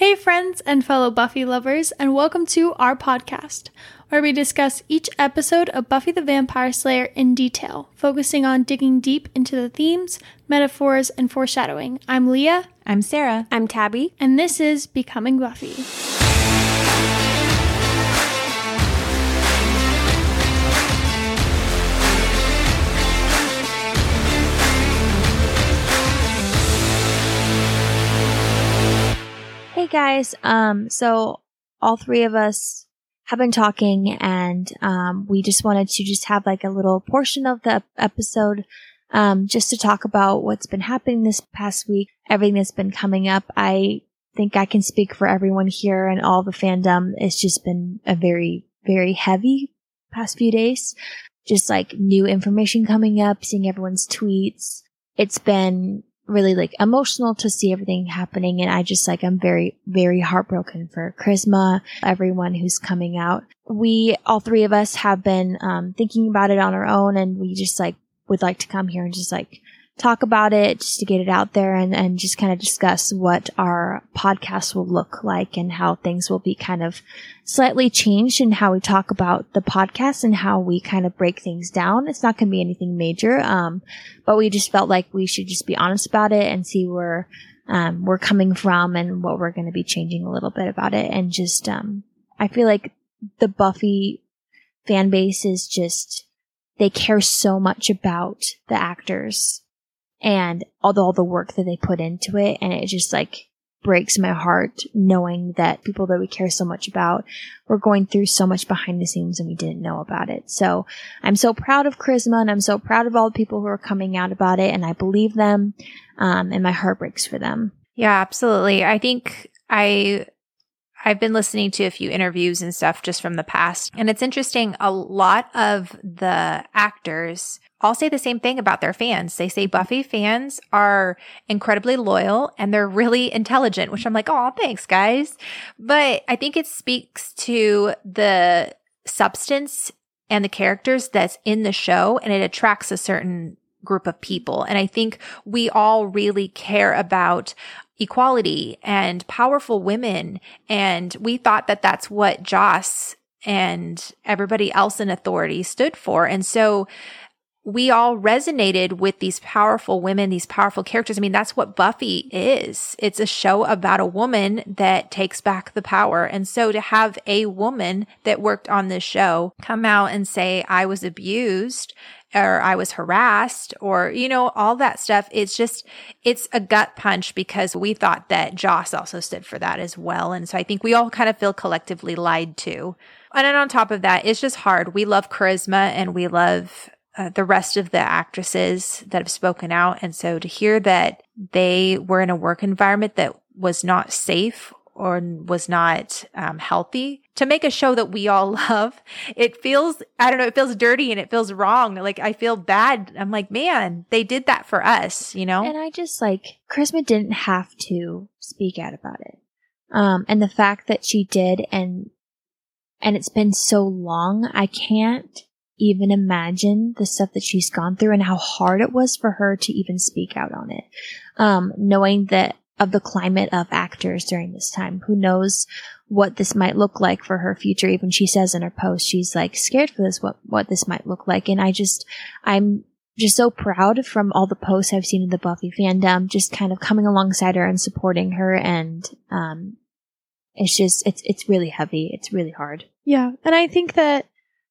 Hey, friends and fellow Buffy lovers, and welcome to our podcast, where we discuss each episode of Buffy the Vampire Slayer in detail, focusing on digging deep into the themes, metaphors, and foreshadowing. I'm Leah. I'm Sarah. I'm Tabby. And this is Becoming Buffy. Guys, um, so all three of us have been talking and, um, we just wanted to just have like a little portion of the episode, um, just to talk about what's been happening this past week, everything that's been coming up. I think I can speak for everyone here and all the fandom. It's just been a very, very heavy past few days. Just like new information coming up, seeing everyone's tweets. It's been really like emotional to see everything happening. And I just like, I'm very, very heartbroken for Charisma, everyone who's coming out. We, all three of us have been, um, thinking about it on our own and we just like would like to come here and just like talk about it just to get it out there and, and just kind of discuss what our podcast will look like and how things will be kind of slightly changed in how we talk about the podcast and how we kind of break things down. It's not going to be anything major. Um, but we just felt like we should just be honest about it and see where, um, we're coming from and what we're going to be changing a little bit about it. And just, um, I feel like the Buffy fan base is just, they care so much about the actors and all the, all the work that they put into it. And it just like breaks my heart knowing that people that we care so much about were going through so much behind the scenes and we didn't know about it. So I'm so proud of Charisma and I'm so proud of all the people who are coming out about it and I believe them. Um, and my heart breaks for them. Yeah, absolutely. I think I I've been listening to a few interviews and stuff just from the past. And it's interesting. A lot of the actors all say the same thing about their fans. They say Buffy fans are incredibly loyal and they're really intelligent, which I'm like, oh, thanks, guys. But I think it speaks to the substance and the characters that's in the show and it attracts a certain group of people. And I think we all really care about equality and powerful women. And we thought that that's what Joss and everybody else in authority stood for. And so we all resonated with these powerful women, these powerful characters. I mean, that's what Buffy is. It's a show about a woman that takes back the power. And so to have a woman that worked on this show come out and say, I was abused or I was harassed or, you know, all that stuff. It's just, it's a gut punch because we thought that Joss also stood for that as well. And so I think we all kind of feel collectively lied to. And then on top of that, it's just hard. We love Charisma and we love uh, the rest of the actresses that have spoken out. And so to hear that they were in a work environment that was not safe or was not um, healthy to make a show that we all love, it feels, I don't know, it feels dirty and it feels wrong. Like I feel bad. I'm like, man, they did that for us, you know? And I just like, Charisma didn't have to speak out about it. Um, and the fact that she did and, and it's been so long, I can't even imagine the stuff that she's gone through and how hard it was for her to even speak out on it. Um, knowing that of the climate of actors during this time, who knows what this might look like for her future. Even she says in her post, she's like scared for this, what, what this might look like. And I just, I'm just so proud from all the posts I've seen in the Buffy fandom, just kind of coming alongside her and supporting her. And, um, it's just, it's, it's really heavy. It's really hard. Yeah. And I think that,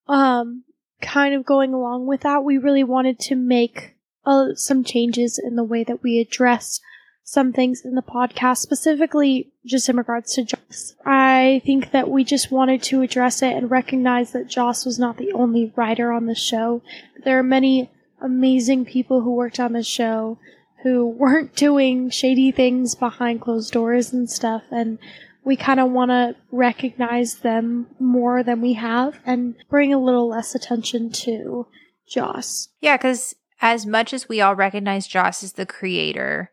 um, kind of going along with that, we really wanted to make uh, some changes in the way that we address some things in the podcast, specifically just in regards to Joss. I think that we just wanted to address it and recognize that Joss was not the only writer on the show. There are many amazing people who worked on the show who weren't doing shady things behind closed doors and stuff, and we kind of want to recognize them more than we have and bring a little less attention to Joss. Yeah, because as much as we all recognize Joss as the creator,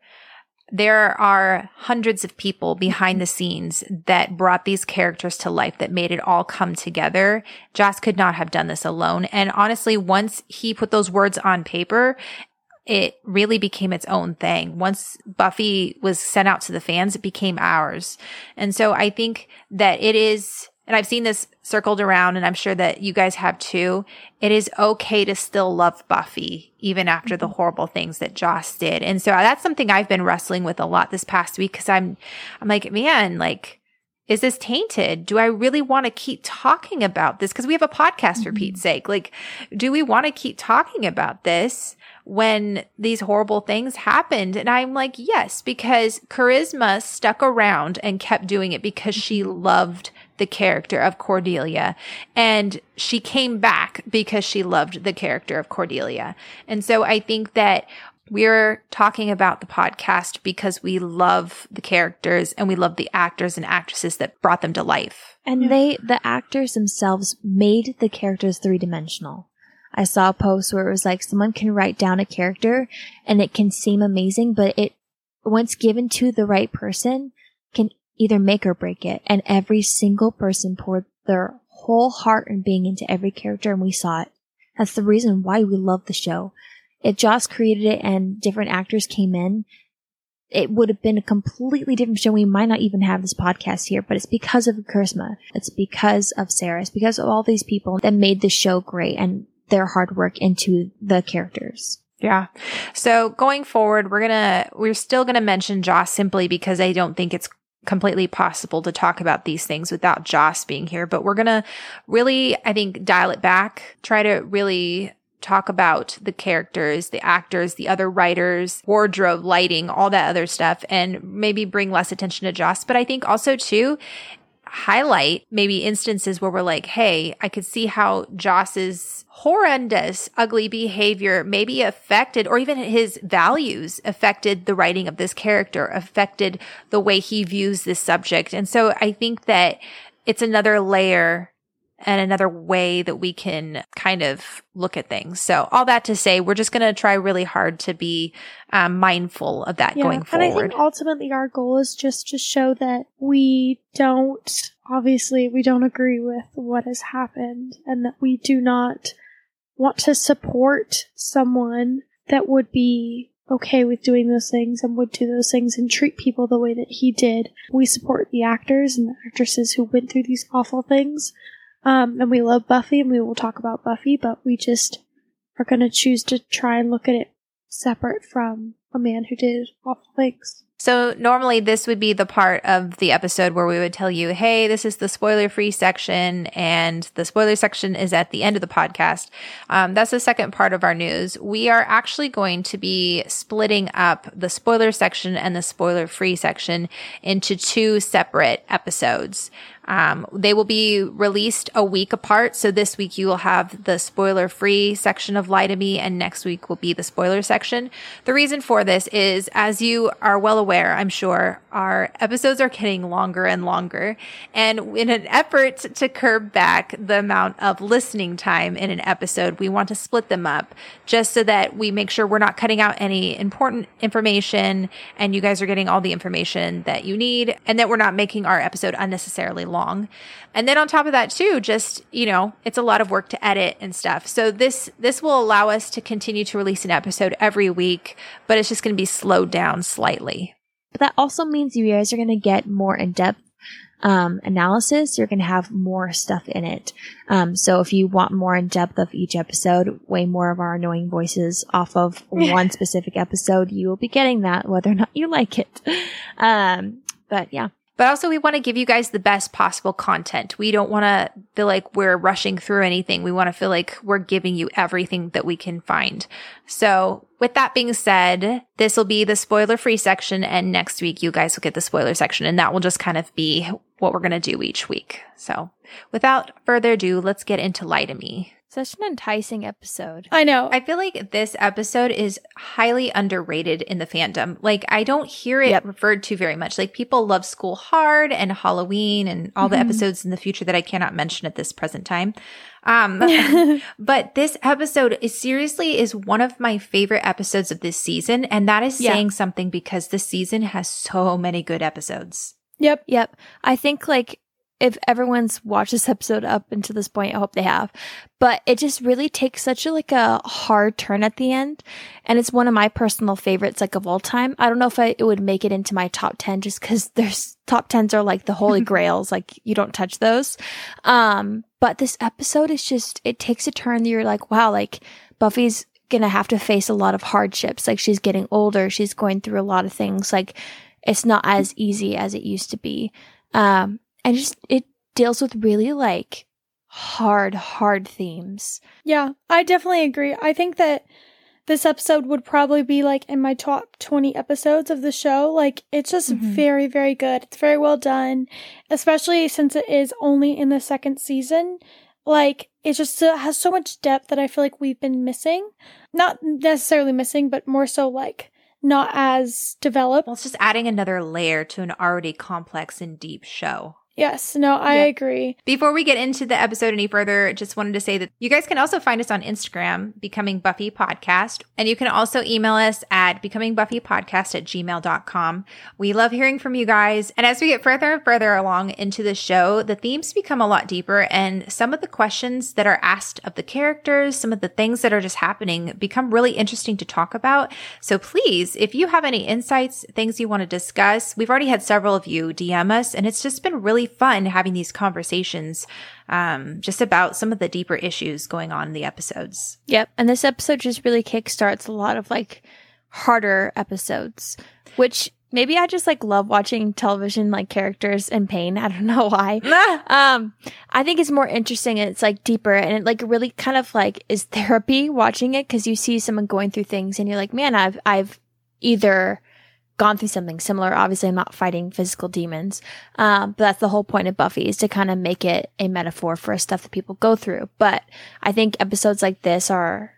there are hundreds of people behind the scenes that brought these characters to life that made it all come together. Joss could not have done this alone. And honestly, once he put those words on paper, it really became its own thing. Once Buffy was sent out to the fans, it became ours. And so I think that it is, and I've seen this circled around and I'm sure that you guys have too. It is okay to still love Buffy even after the mm-hmm. horrible things that Joss did. And so that's something I've been wrestling with a lot this past week because I'm, I'm like, man, like, is this tainted? Do I really want to keep talking about this? Because we have a podcast for mm-hmm. Pete's sake. Like, do we want to keep talking about this when these horrible things happened? And I'm like, yes, because Charisma stuck around and kept doing it because she loved the character of Cordelia. And she came back because she loved the character of Cordelia. And so I think that we're talking about the podcast because we love the characters and we love the actors and actresses that brought them to life. And Yeah. they, the actors themselves made the characters three dimensional. I saw a post where it was like someone can write down a character and it can seem amazing, but it, once given to the right person, can either make or break it. And every single person poured their whole heart and being into every character and we saw it. That's the reason why we love the show. If Joss created it and different actors came in, it would have been a completely different show. We might not even have this podcast here, but it's because of Charisma. It's because of Sarah. It's because of all these people that made the show great and their hard work into the characters. Yeah. So going forward, we're going to, we're still going to mention Joss simply because I don't think it's completely possible to talk about these things without Joss being here. But we're going to really, I think, dial it back, try to really talk about the characters, the actors, the other writers, wardrobe, lighting, all that other stuff, and maybe bring less attention to Joss. But I think also too, highlight maybe instances where we're like, hey, I could see how Joss's horrendous, ugly behavior maybe affected, or even his values affected the writing of this character, affected the way he views this subject. And so I think that it's another layer and another way that we can kind of look at things. So all that to say, we're just going to try really hard to be um, mindful of that going forward. And I think ultimately our goal is just to show that we don't, obviously, we don't agree with what has happened and that we do not want to support someone that would be okay with doing those things and would do those things and treat people the way that he did. We support the actors and the actresses who went through these awful things. Um, and we love Buffy and we will talk about Buffy, but we just are going to choose to try and look at it separate from a man who did awful things. So normally this would be the part of the episode where we would tell you, hey, this is the spoiler free section and the spoiler section is at the end of the podcast. Um, that's the second part of our news. We are actually going to be splitting up the spoiler section and the spoiler free section into two separate episodes. Um, they will be released a week apart. So this week you will have the spoiler free section of Lie to Me and next week will be the spoiler section. The reason for this is as you are well aware, I'm sure our episodes are getting longer and longer. And in an effort to curb back the amount of listening time in an episode, we want to split them up just so that we make sure we're not cutting out any important information and you guys are getting all the information that you need and that we're not making our episode unnecessarily long. And then on top of that too, just, you know, it's a lot of work to edit and stuff. So this this will allow us to continue to release an episode every week, but it's just going to be slowed down slightly. But that also means you guys are going to get more in depth um, analysis. You're going to have more stuff in it. Um, so if you want more in depth of each episode, way more of our annoying voices off of one specific episode, you will be getting that whether or not you like it. Um, but yeah. But also, we want to give you guys the best possible content. We don't want to feel like we're rushing through anything. We want to feel like we're giving you everything that we can find. So, with that being said, this will be the spoiler free section. And next week, you guys will get the spoiler section. And that will just kind of be what we're going to do each week. So, without further ado, let's get into Lie to Me. Such an enticing episode. I know. I feel like this episode is highly underrated in the fandom. Like I don't hear it Yep. referred to very much. Like people love School Hard and Halloween and all the Mhm. episodes in the future that I cannot mention at this present time. Um, but this episode is seriously is one of my favorite episodes of this season, and that is Yeah. saying something because this season has so many good episodes. yep. Yep. I think like if everyone's watched this episode up until this point, I hope they have. But it just really takes such a like a hard turn at the end, and it's one of my personal favorites, like of all time. I don't know if I, it would make it into my top ten, just because there's top tens are like the holy grails, like you don't touch those. Um, but this episode is just it takes a turn. That you're like, wow, like Buffy's gonna have to face a lot of hardships. Like she's getting older, she's going through a lot of things. Like it's not as easy as it used to be. Um, and just it deals with really like hard, hard themes. Yeah, I definitely agree. I think that this episode would probably be like in my top 20 episodes of the show. Like, it's just Mhm. very, very good. It's very well done, especially since it is only in the second season. Like, it just uh, has so much depth that I feel like we've been missing. Not necessarily missing, but more so like not as developed. Well, it's just adding another layer to an already complex and deep show. Yes, no, I Yeah. agree. Before we get into the episode any further, just wanted to say that you guys can also find us on Instagram, Becoming Buffy Podcast. And you can also email us at becomingbuffypodcast at gmail.com. We love hearing from you guys. And as we get further and further along into the show, the themes become a lot deeper and some of the questions that are asked of the characters, some of the things that are just happening become really interesting to talk about. So please, if you have any insights, things you want to discuss, we've already had several of you DM us and it's just been really fun having these conversations um, just about some of the deeper issues going on in the episodes. Yep. And this episode just really kickstarts a lot of like harder episodes, which maybe I just like love watching television like characters in pain. I don't know why. um, I think it's more interesting and it's like deeper and it like really kind of like is therapy watching it because you see someone going through things and you're like, man, I've, I've either gone through something similar. Obviously, I'm not fighting physical demons. Um, but that's the whole point of Buffy is to kind of make it a metaphor for stuff that people go through. But I think episodes like this are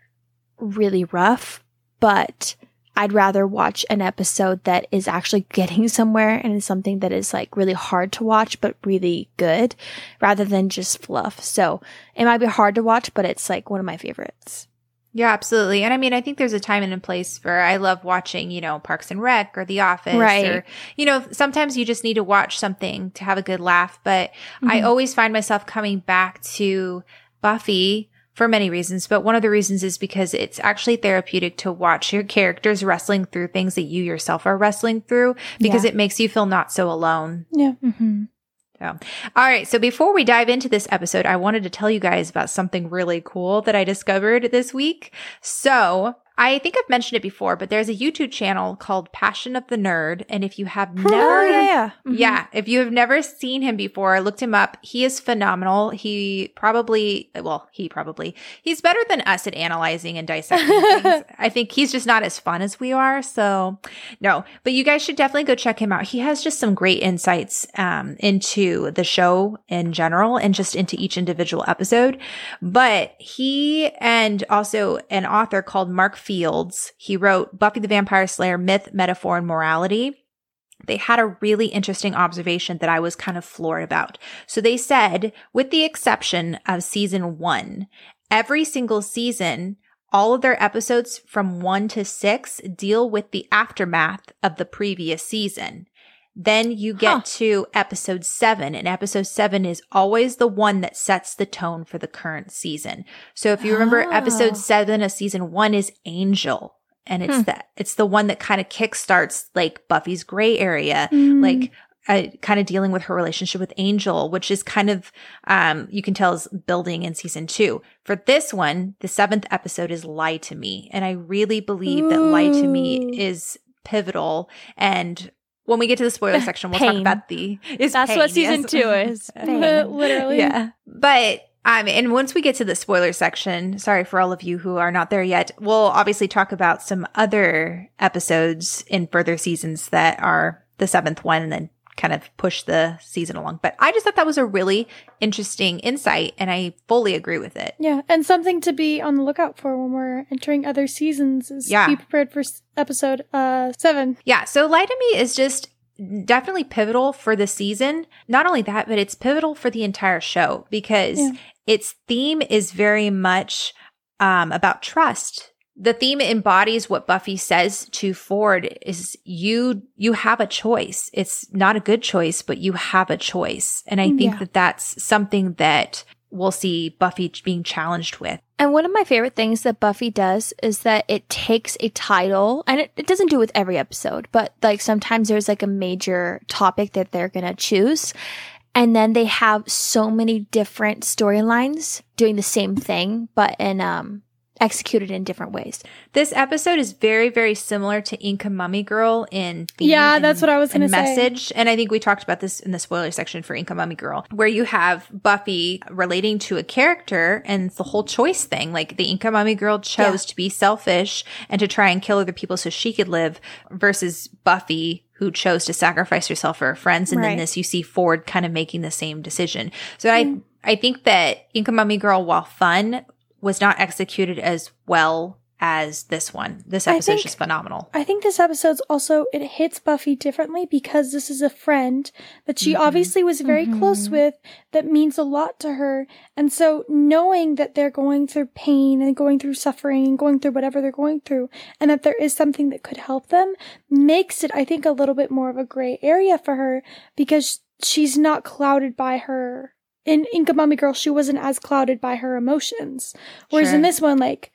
really rough, but I'd rather watch an episode that is actually getting somewhere and is something that is like really hard to watch, but really good rather than just fluff. So it might be hard to watch, but it's like one of my favorites. Yeah, absolutely. And I mean, I think there's a time and a place for I love watching, you know, Parks and Rec or The Office Right. or you know, sometimes you just need to watch something to have a good laugh, but I Mhm. always find myself coming back to Buffy for many reasons, but one of the reasons is because it's actually therapeutic to watch your characters wrestling through things that you yourself are wrestling through because Yeah. it makes you feel not so alone. Yeah. Mm-hmm. All right. So before we dive into this episode, I wanted to tell you guys about something really cool that I discovered this week. So I think I've mentioned it before, but there's a YouTube channel called Passion of the Nerd. And if you have never, Oh, yeah, yeah. Mhm. yeah, if you have never seen him before, looked him up. He is phenomenal. He probably, well, he probably, he's better than us at analyzing and dissecting things. I think he's just not as fun as we are. So no, but you guys should definitely go check him out. He has just some great insights, um, into the show in general and just into each individual episode. But he and also an author called Mark Fields, he wrote Buffy the Vampire Slayer Myth, Metaphor, and Morality they had a really interesting observation that I was kind of floored about. So they said, with the exception of season one, every single season, all of their episodes from one to six deal with the aftermath of the previous season. Then you get Huh. to episode seven, and episode seven is always the one that sets the tone for the current season. So if you remember, Oh. episode seven of season one is Angel. And it's Hmm. that it's the one that kind of kickstarts like Buffy's gray area, Mm. like uh, kind of dealing with her relationship with Angel, which is kind of um you can tell is building in season two. For this one, the seventh episode is Lie to Me, and I really believe that Lie to Me is pivotal. And when we get to the spoiler section, we'll talk about the is That's pain, what season yes. two is. Literally. Yeah. But um, and once we get to the spoiler section, sorry for all of you who are not there yet, we'll obviously talk about some other episodes in further seasons that are the seventh one and then kind of push the season along. But I just thought that was a really interesting insight and I fully agree with it. Yeah, and something to be on the lookout for when we're entering other seasons is Yeah. be prepared for episode uh seven. Yeah. So Lie to Me is just definitely pivotal for the season. Not only that, but it's pivotal for the entire show because Yeah. its theme is very much um, about trust. The theme embodies what Buffy says to Ford is you you have a choice. It's not a good choice, but you have a choice. And I think Yeah. that that's something that we'll see Buffy being challenged with. And one of my favorite things that Buffy does is that it takes a title, and it, it doesn't do it with every episode, but like sometimes there's like a major topic that they're gonna choose. And then they have so many different storylines doing the same thing, but in um executed in different ways. This episode is very, very similar to Inca Mummy Girl in theme Yeah, and- that's what I was gonna say. message. And I think we talked about this in the spoiler section for Inca Mummy Girl, where you have Buffy relating to a character and it's the whole choice thing. Like the Inca Mummy Girl chose to be selfish and to try and kill other people so she could live versus Buffy who chose to sacrifice herself for her friends. And then this you see Ford kind of making the same decision. So hmm. I I think that Inca Mummy Girl, while fun, was not executed as well as this one. This episode is just phenomenal. I think this episode's also it hits Buffy differently because this is a friend that she Mhm. obviously was very close Mhm. with that means a lot to her. And so knowing that they're going through pain and going through suffering and going through whatever they're going through and that there is something that could help them makes it I think a little bit more of a gray area for her because she's not clouded by her in Inca Mummy Girl she wasn't as clouded by her emotions. Whereas in this one like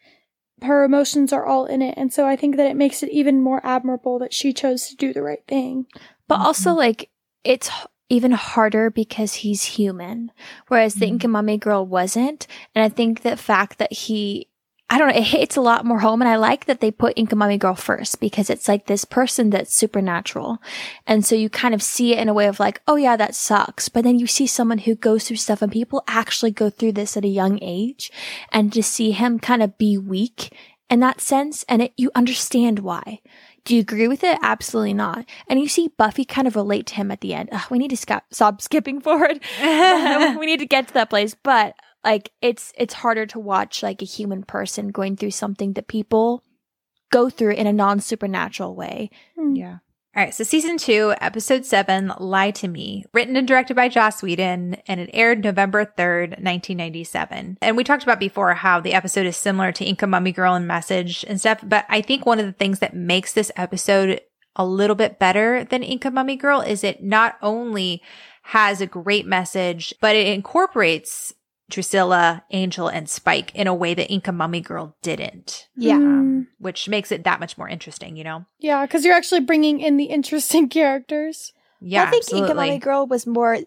her emotions are all in it. And so I think that it makes it even more admirable that she chose to do the right thing. But also, like, it's even harder because he's human, whereas the Mhm. Inca Mummy girl wasn't. And I think the fact that he, I don't know, it hits a lot more home. And I like that they put Inca Mummy girl first because it's like this person that's supernatural. And so you kind of see it in a way of like, oh yeah, that sucks. But then you see someone who goes through stuff and people actually go through this at a young age and to see him kind of be weak in that sense. And it, you understand why. Do you agree with it? Absolutely not. And you see Buffy kind of relate to him at the end. Ugh, we need to sca- stop skipping forward. we need to get to that place. But like, it's it's harder to watch like a human person going through something that people go through in a non supernatural way. Hmm. Yeah. All right. So season two, episode seven, Lie to Me, written and directed by Joss Whedon, and it aired November 3rd, 1997. And we talked about before how the episode is similar to Inca Mummy Girl and Message and stuff. But I think one of the things that makes this episode a little bit better than Inca Mummy Girl is it not only has a great message, but it incorporates Drusilla, Angel, and Spike in a way that Inca Mummy Girl didn't. Yeah. Um, which makes it that much more interesting, you know? Yeah, because you're actually bringing in the interesting characters. Yeah. I think absolutely. Inca Mummy Girl was more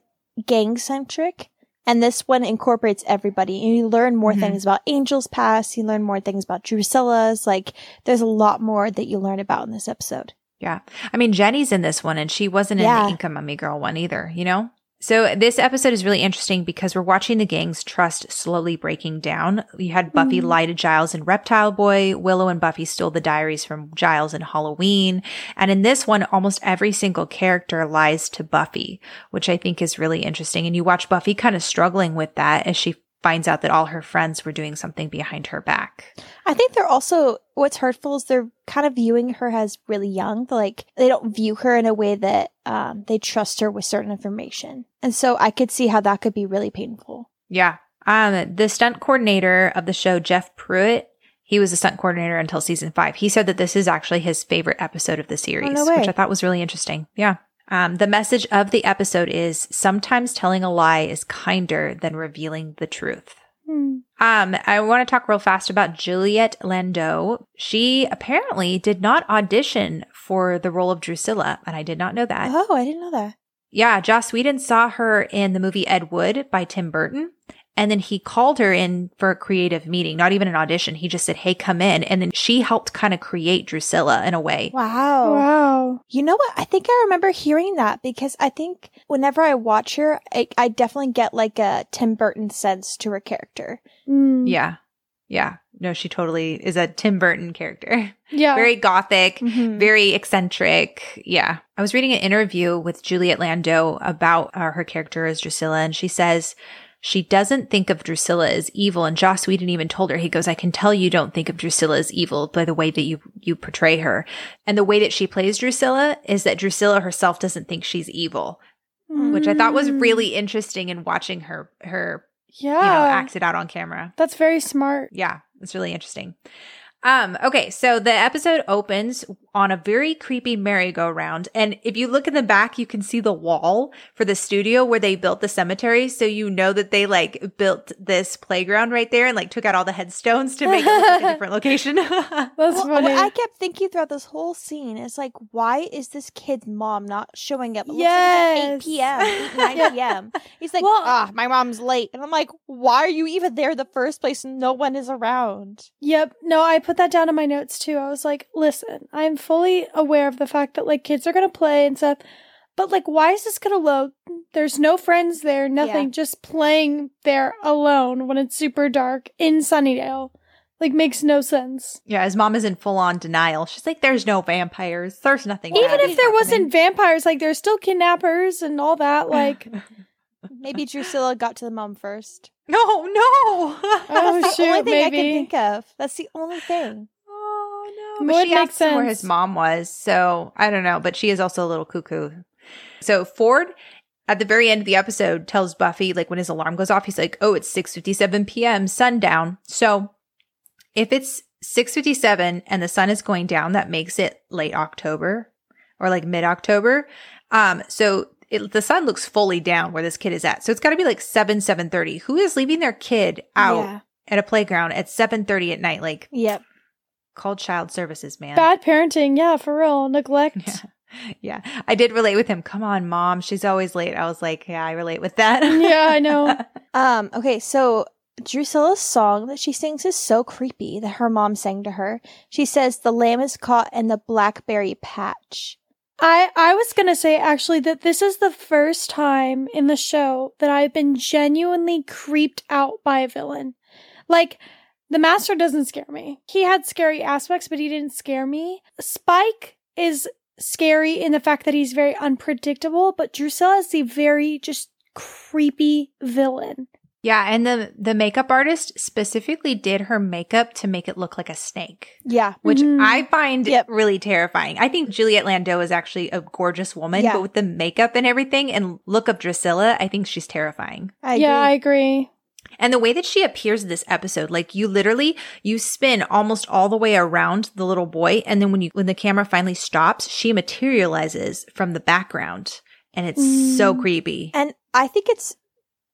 gang centric. And this one incorporates everybody. And you learn more Mhm. things about Angel's past. You learn more things about Drusilla's. Like, there's a lot more that you learn about in this episode. Yeah. I mean, Jenny's in this one and she wasn't in Yeah. the Inca Mummy Girl one either, you know? So this episode is really interesting because we're watching the gang's trust slowly breaking down. You had Buffy Mhm. lie to Giles and Reptile Boy. Willow and Buffy stole the diaries from Giles in Halloween. And in this one, almost every single character lies to Buffy, which I think is really interesting. And you watch Buffy kind of struggling with that as she finds out that all her friends were doing something behind her back. I think they're also, what's hurtful is they're kind of viewing her as really young. Like, they don't view her in a way that um, they trust her with certain information. And so I could see how that could be really painful. Yeah. Um, the stunt coordinator of the show, Jeff Pruitt, he was a stunt coordinator until season five. He said that this is actually his favorite episode of the series, no which I thought was really interesting. Yeah. Um, the message of the episode is sometimes telling a lie is kinder than revealing the truth. Hmm. Um, I want to talk real fast about Juliet Landau. She apparently did not audition for the role of Drusilla, and I did not know that. Oh, I didn't know that. Yeah, Joss Whedon saw her in the movie Ed Wood by Tim Burton. And then he called her in for a creative meeting, not even an audition. He just said, Hey, come in. And then she helped kind of create Drusilla in a way. Wow. Wow. You know what? I think I remember hearing that because I think whenever I watch her, I, I definitely get like a Tim Burton sense to her character. Mm. Yeah. Yeah. No, she totally is a Tim Burton character. Yeah. Very gothic, Mhm. very eccentric. Yeah. I was reading an interview with Juliet Landau about uh, her character as Drusilla, and she says she doesn't think of Drusilla as evil. And Joss Whedon even told her, he goes, I can tell you don't think of Drusilla as evil by the way that you, you portray her. And the way that she plays Drusilla is that Drusilla herself doesn't think she's evil, which I thought was Mm. really interesting in watching her, her, yeah. you know, act it out on camera. That's very smart. Yeah, it's really interesting. Um, okay, so the episode opens on a very creepy merry-go-round. And if you look in the back, you can see the wall for the studio where they built the cemetery. So you know that they like built this playground right there and like took out all the headstones to make it look like a different location. That's Well, funny. what I kept thinking throughout this whole scene is like, why is this kid's mom not showing up? It looks Yes. like it's 8 p.m., 8, 9 Yeah. p.m. He's like, Well- ah, my mom's late. And I'm like, why are you even there in the first place? No one is around. Yep. No, I put that down in my notes too. I was like, listen, I'm fully aware of the fact that like kids are going to play and stuff. But like, why is this going to load? There's no friends there, nothing, Yeah. just playing there alone when it's super dark in Sunnydale. Like, makes no sense. yeah, his mom is in full-on denial. She's like, there's no vampires. There's nothing. Even if there happening." wasn't vampires, like, there's still kidnappers and all that. Like, Maybe Drusilla got to the mom first. no, no. Oh, That's the only shoot, thing I can think of. That's the only thing. No! Would she asked him where his mom was, so I don't know. But she is also a little cuckoo. So Ford, at the very end of the episode, tells Buffy like when his alarm goes off, he's like, "Oh, it's six fifty seven p.m. sundown." So if it's six fifty seven and the sun is going down, that makes it late October or like mid October. Um, so. It, the sun looks fully down where this kid is at, so it's got to be like seven seven thirty. Who is leaving their kid out Yeah. at a playground at seven thirty at night? Like Yep. Called child services, man. bad parenting. Yeah, for real. Neglect. Yeah. Yeah. I did relate with him. Come on, mom. She's always late. I was like, yeah, I relate with that. Yeah, I know. Um, okay, so Drusilla's song that she sings is so creepy that her mom sang to her. She says, The lamb is caught in the blackberry patch. I I was gonna say actually that this is the first time in the show that I've been genuinely creeped out by a villain. Like the master doesn't scare me. He had scary aspects, but he didn't scare me. Spike is scary in the fact that he's very unpredictable, but Drusilla is the very just creepy villain. yeah. And the, the makeup artist specifically did her makeup to make it look like a snake, Yeah. which Mhm. I find Yep. really terrifying. I think Juliet Landau is actually a gorgeous woman, Yeah. but with the makeup and everything and look of Drusilla, I think she's terrifying. I yeah, I agree. And the way that she appears in this episode, like you literally, you spin almost all the way around the little boy. And then when you, when the camera finally stops, she materializes from the background and it's so Mm. creepy. And I think it's,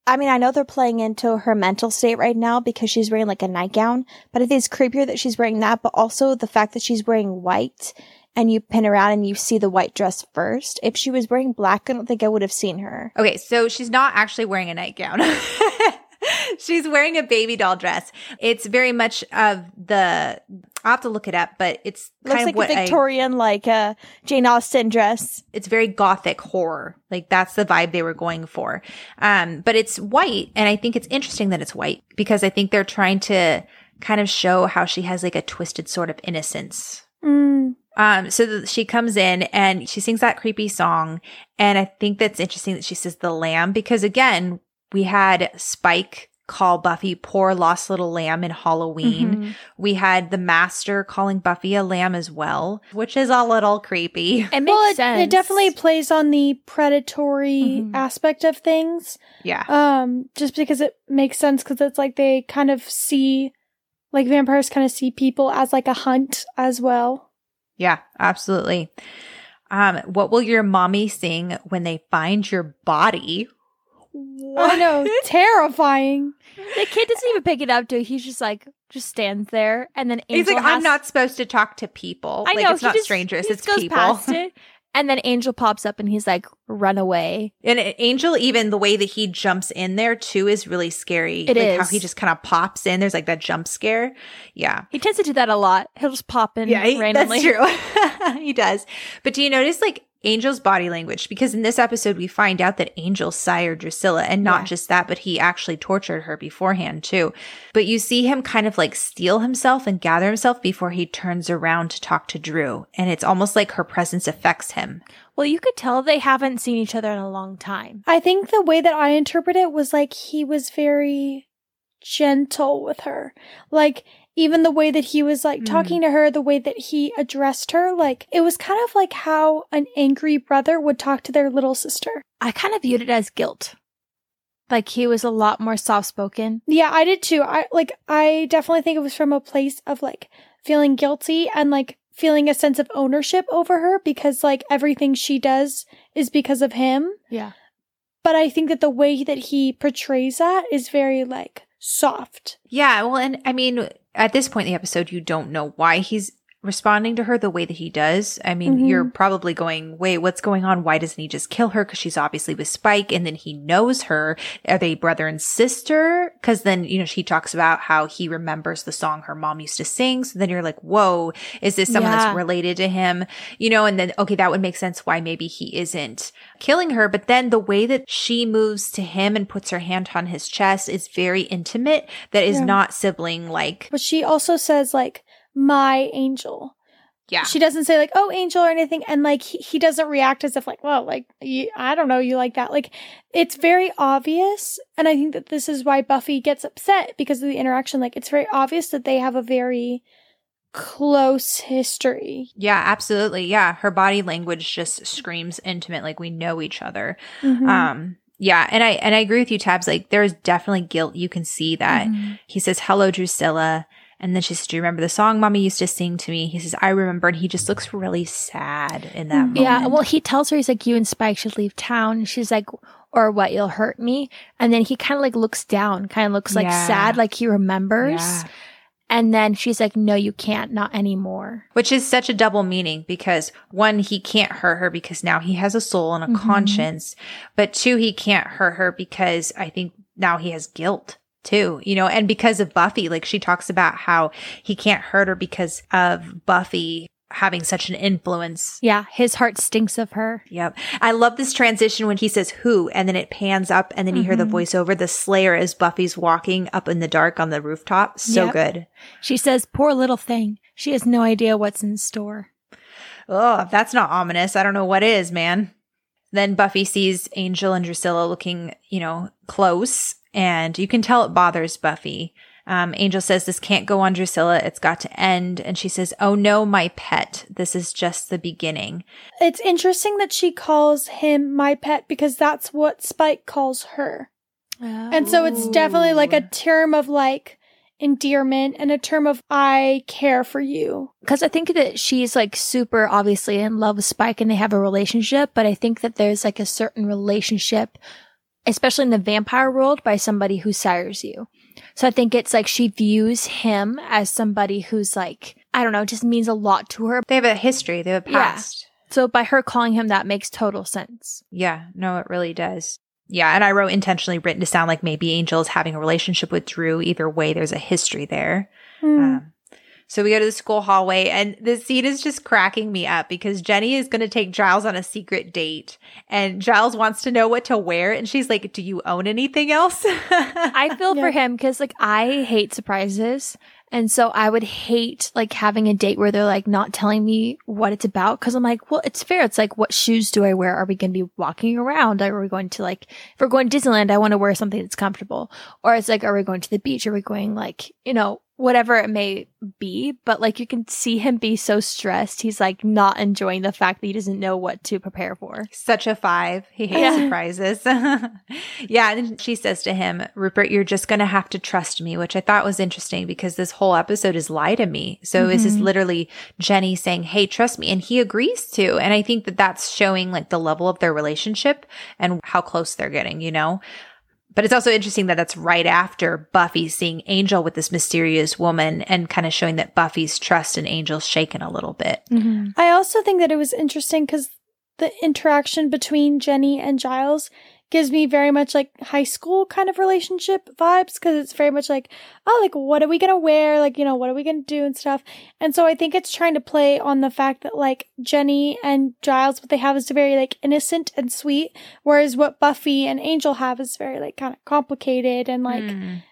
I mean, I know they're playing into her mental state right now because she's wearing like a nightgown, but I think it's creepier that she's wearing that, but also the fact that she's wearing white and you pin around and you see the white dress first. If she was wearing black, I don't think I would have seen her. Okay. So she's not actually wearing a nightgown. she's wearing a baby doll dress. It's very much of the, I'll have to look it up, but it's kind Looks of like a I- Victorian, like uh, Jane Austen dress. it's very gothic horror. Like that's the vibe they were going for. Um, but it's white. And I think it's interesting that it's white because I think they're trying to kind of show how she has like a twisted sort of innocence. Mm. Um, so th- she comes in and she sings that creepy song. And I think that's interesting that she says the lamb because again, we had Spike call Buffy poor lost little lamb in Halloween. Mhm. We had the master calling Buffy a lamb as well, which is a little creepy. It makes Well, it, sense. it definitely plays on the predatory Mhm. aspect of things. Yeah. Um, just because it makes sense because it's like they kind of see, like vampires kind of see people as like a hunt as well. Yeah, absolutely. Um, what will your mommy sing when they find your body? I know, terrifying. the kid doesn't even pick it up, dude. He's just like, just stands there, and then He's Angel like, I'm not supposed to talk to people. I like, know it's not just- strangers, it's goes people. past it, and then Angel pops up, and he's like, "Run away!" And Angel, even the way that he jumps in there too is really scary. It like how is. he just kind of pops in. There's like that jump scare. Yeah. He tends to do that a lot. He'll just pop in Yeah, he- randomly. that's true. he does. But do you notice like Angel's body language? Because in this episode, we find out that Angel sired Drusilla, and not Yeah. just that, but he actually tortured her beforehand too. But you see him kind of like steel himself and gather himself before he turns around to talk to Drew, and it's almost like her presence affects him. Well, you could tell they haven't seen each other in a long time. I think the way that I interpret it was like he was very gentle with her. Like, even the way that he was like Mm. talking to her, the way that he addressed her, like, it was kind of like how an angry brother would talk to their little sister. I kind of viewed it as guilt. Like he was a lot more soft spoken. Yeah, I did too. I like, I definitely think it was from a place of like feeling guilty and like feeling a sense of ownership over her because like everything she does is because of him. Yeah. But I think that the way that he portrays that is very like soft. Yeah, well, and I mean, at this point in the episode, you don't know why he's responding to her the way that he does. I mean, Mhm. you're probably going, wait, what's going on? Why doesn't he just kill her? Because she's obviously with Spike and then he knows her. Are they brother and sister? Because then, you know, she talks about how he remembers the song her mom used to sing. So then you're like, whoa, is this someone Yeah. that's related to him? You know, and then, okay, that would make sense why maybe he isn't killing her. But then the way that she moves to him and puts her hand on his chest is very intimate. That is Yeah. not sibling like, But she also says like my angel. yeah. She doesn't say like oh angel or anything and like he, he doesn't react as if like well like you, I don't know you like that. Like it's very obvious and I think that this is why Buffy gets upset because of the interaction like it's very obvious that they have a very close history. Yeah, absolutely. Yeah. Her body language just screams intimate, like we know each other. Mhm. Um, yeah, and I and I agree with you, Tabs. Like there's definitely guilt. You can see that. Mhm. He says, Hello, Drusilla. And then she says, Do you remember the song mommy used to sing to me? He says, I remember. And he just looks really sad in that moment. Yeah. Well, he tells her, he's like, you and Spike should leave town. And she's like, or what, you'll hurt me. And then he kind of like looks down, kind of looks like Yeah. sad, like he remembers. Yeah. And then she's like, no, you can't, not anymore. Which is such a double meaning because one, he can't hurt her because now he has a soul and a Mhm. conscience. But two, he can't hurt her because I think now he has guilt too, you know, and because of Buffy, like she talks about how he can't hurt her because of Buffy having such an influence. Yeah. His heart stinks of her. Yep. I love this transition when he says who and then it pans up and then you hear the Mhm. voiceover, the Slayer as Buffy's walking up in the dark on the rooftop. So Yep. good. She says, poor little thing. She has no idea what's in store. Oh, if that's not ominous, I don't know what is, man. Then Buffy sees Angel and Drusilla looking, you know, close, and you can tell it bothers Buffy. Um, Angel says, This can't go on, Drusilla. It's got to end. And she says, Oh no, my pet. This is just the beginning. It's interesting that she calls him my pet because that's what Spike calls her. And so it's definitely like a term of like endearment and a term of I care for you. because I think that she's like super obviously in love with Spike and they have a relationship, but I think that there's like a certain relationship, especially in the vampire world, by somebody who sires you. So I think it's like she views him as somebody who's like, I don't know, just means a lot to her. They have a history, they have a Yeah. past. So by her calling him that makes total sense. Yeah, no, it really does. Yeah, and I wrote intentionally written to sound like maybe Angel is having a relationship with Drew. Either way, there's a history there. Hmm. Um, so we go to the school hallway, and the scene is just cracking me up because Jenny is going to take Giles on a secret date, and Giles wants to know what to wear, and she's like, "Do you own anything else?" I feel for him because like I hate surprises. And so I would hate like having a date where they're like not telling me what it's about. Cause I'm like, well, it's fair. It's like, what shoes do I wear? Are we going to be walking around? Are we going to like, if we're going to Disneyland, I want to wear something that's comfortable. Or it's like, are we going to the beach? Are we going like, you know, whatever it may be. But like you can see him be so stressed. He's like not enjoying the fact that he doesn't know what to prepare for. Such a five. He hates Yeah. surprises. yeah. And she says to him, Rupert, you're just going to have to trust me, which I thought was interesting because this whole episode is lie to me. So this is Mhm. literally Jenny saying, Hey, trust me. And he agrees to. And I think that that's showing like the level of their relationship and how close they're getting, you know? But it's also interesting that that's right after Buffy seeing Angel with this mysterious woman and kind of showing that Buffy's trust in Angel's shaken a little bit. Mm-hmm. I also think that it was interesting because the interaction between Jenny and Giles gives me very much like high school kind of relationship vibes because it's very much like, oh, like, what are we going to wear? Like, you know, what are we going to do and stuff. And so I think it's trying to play on the fact that like Jenny and Giles, what they have is very like innocent and sweet, whereas what Buffy and Angel have is very like kind of complicated and like, Mm.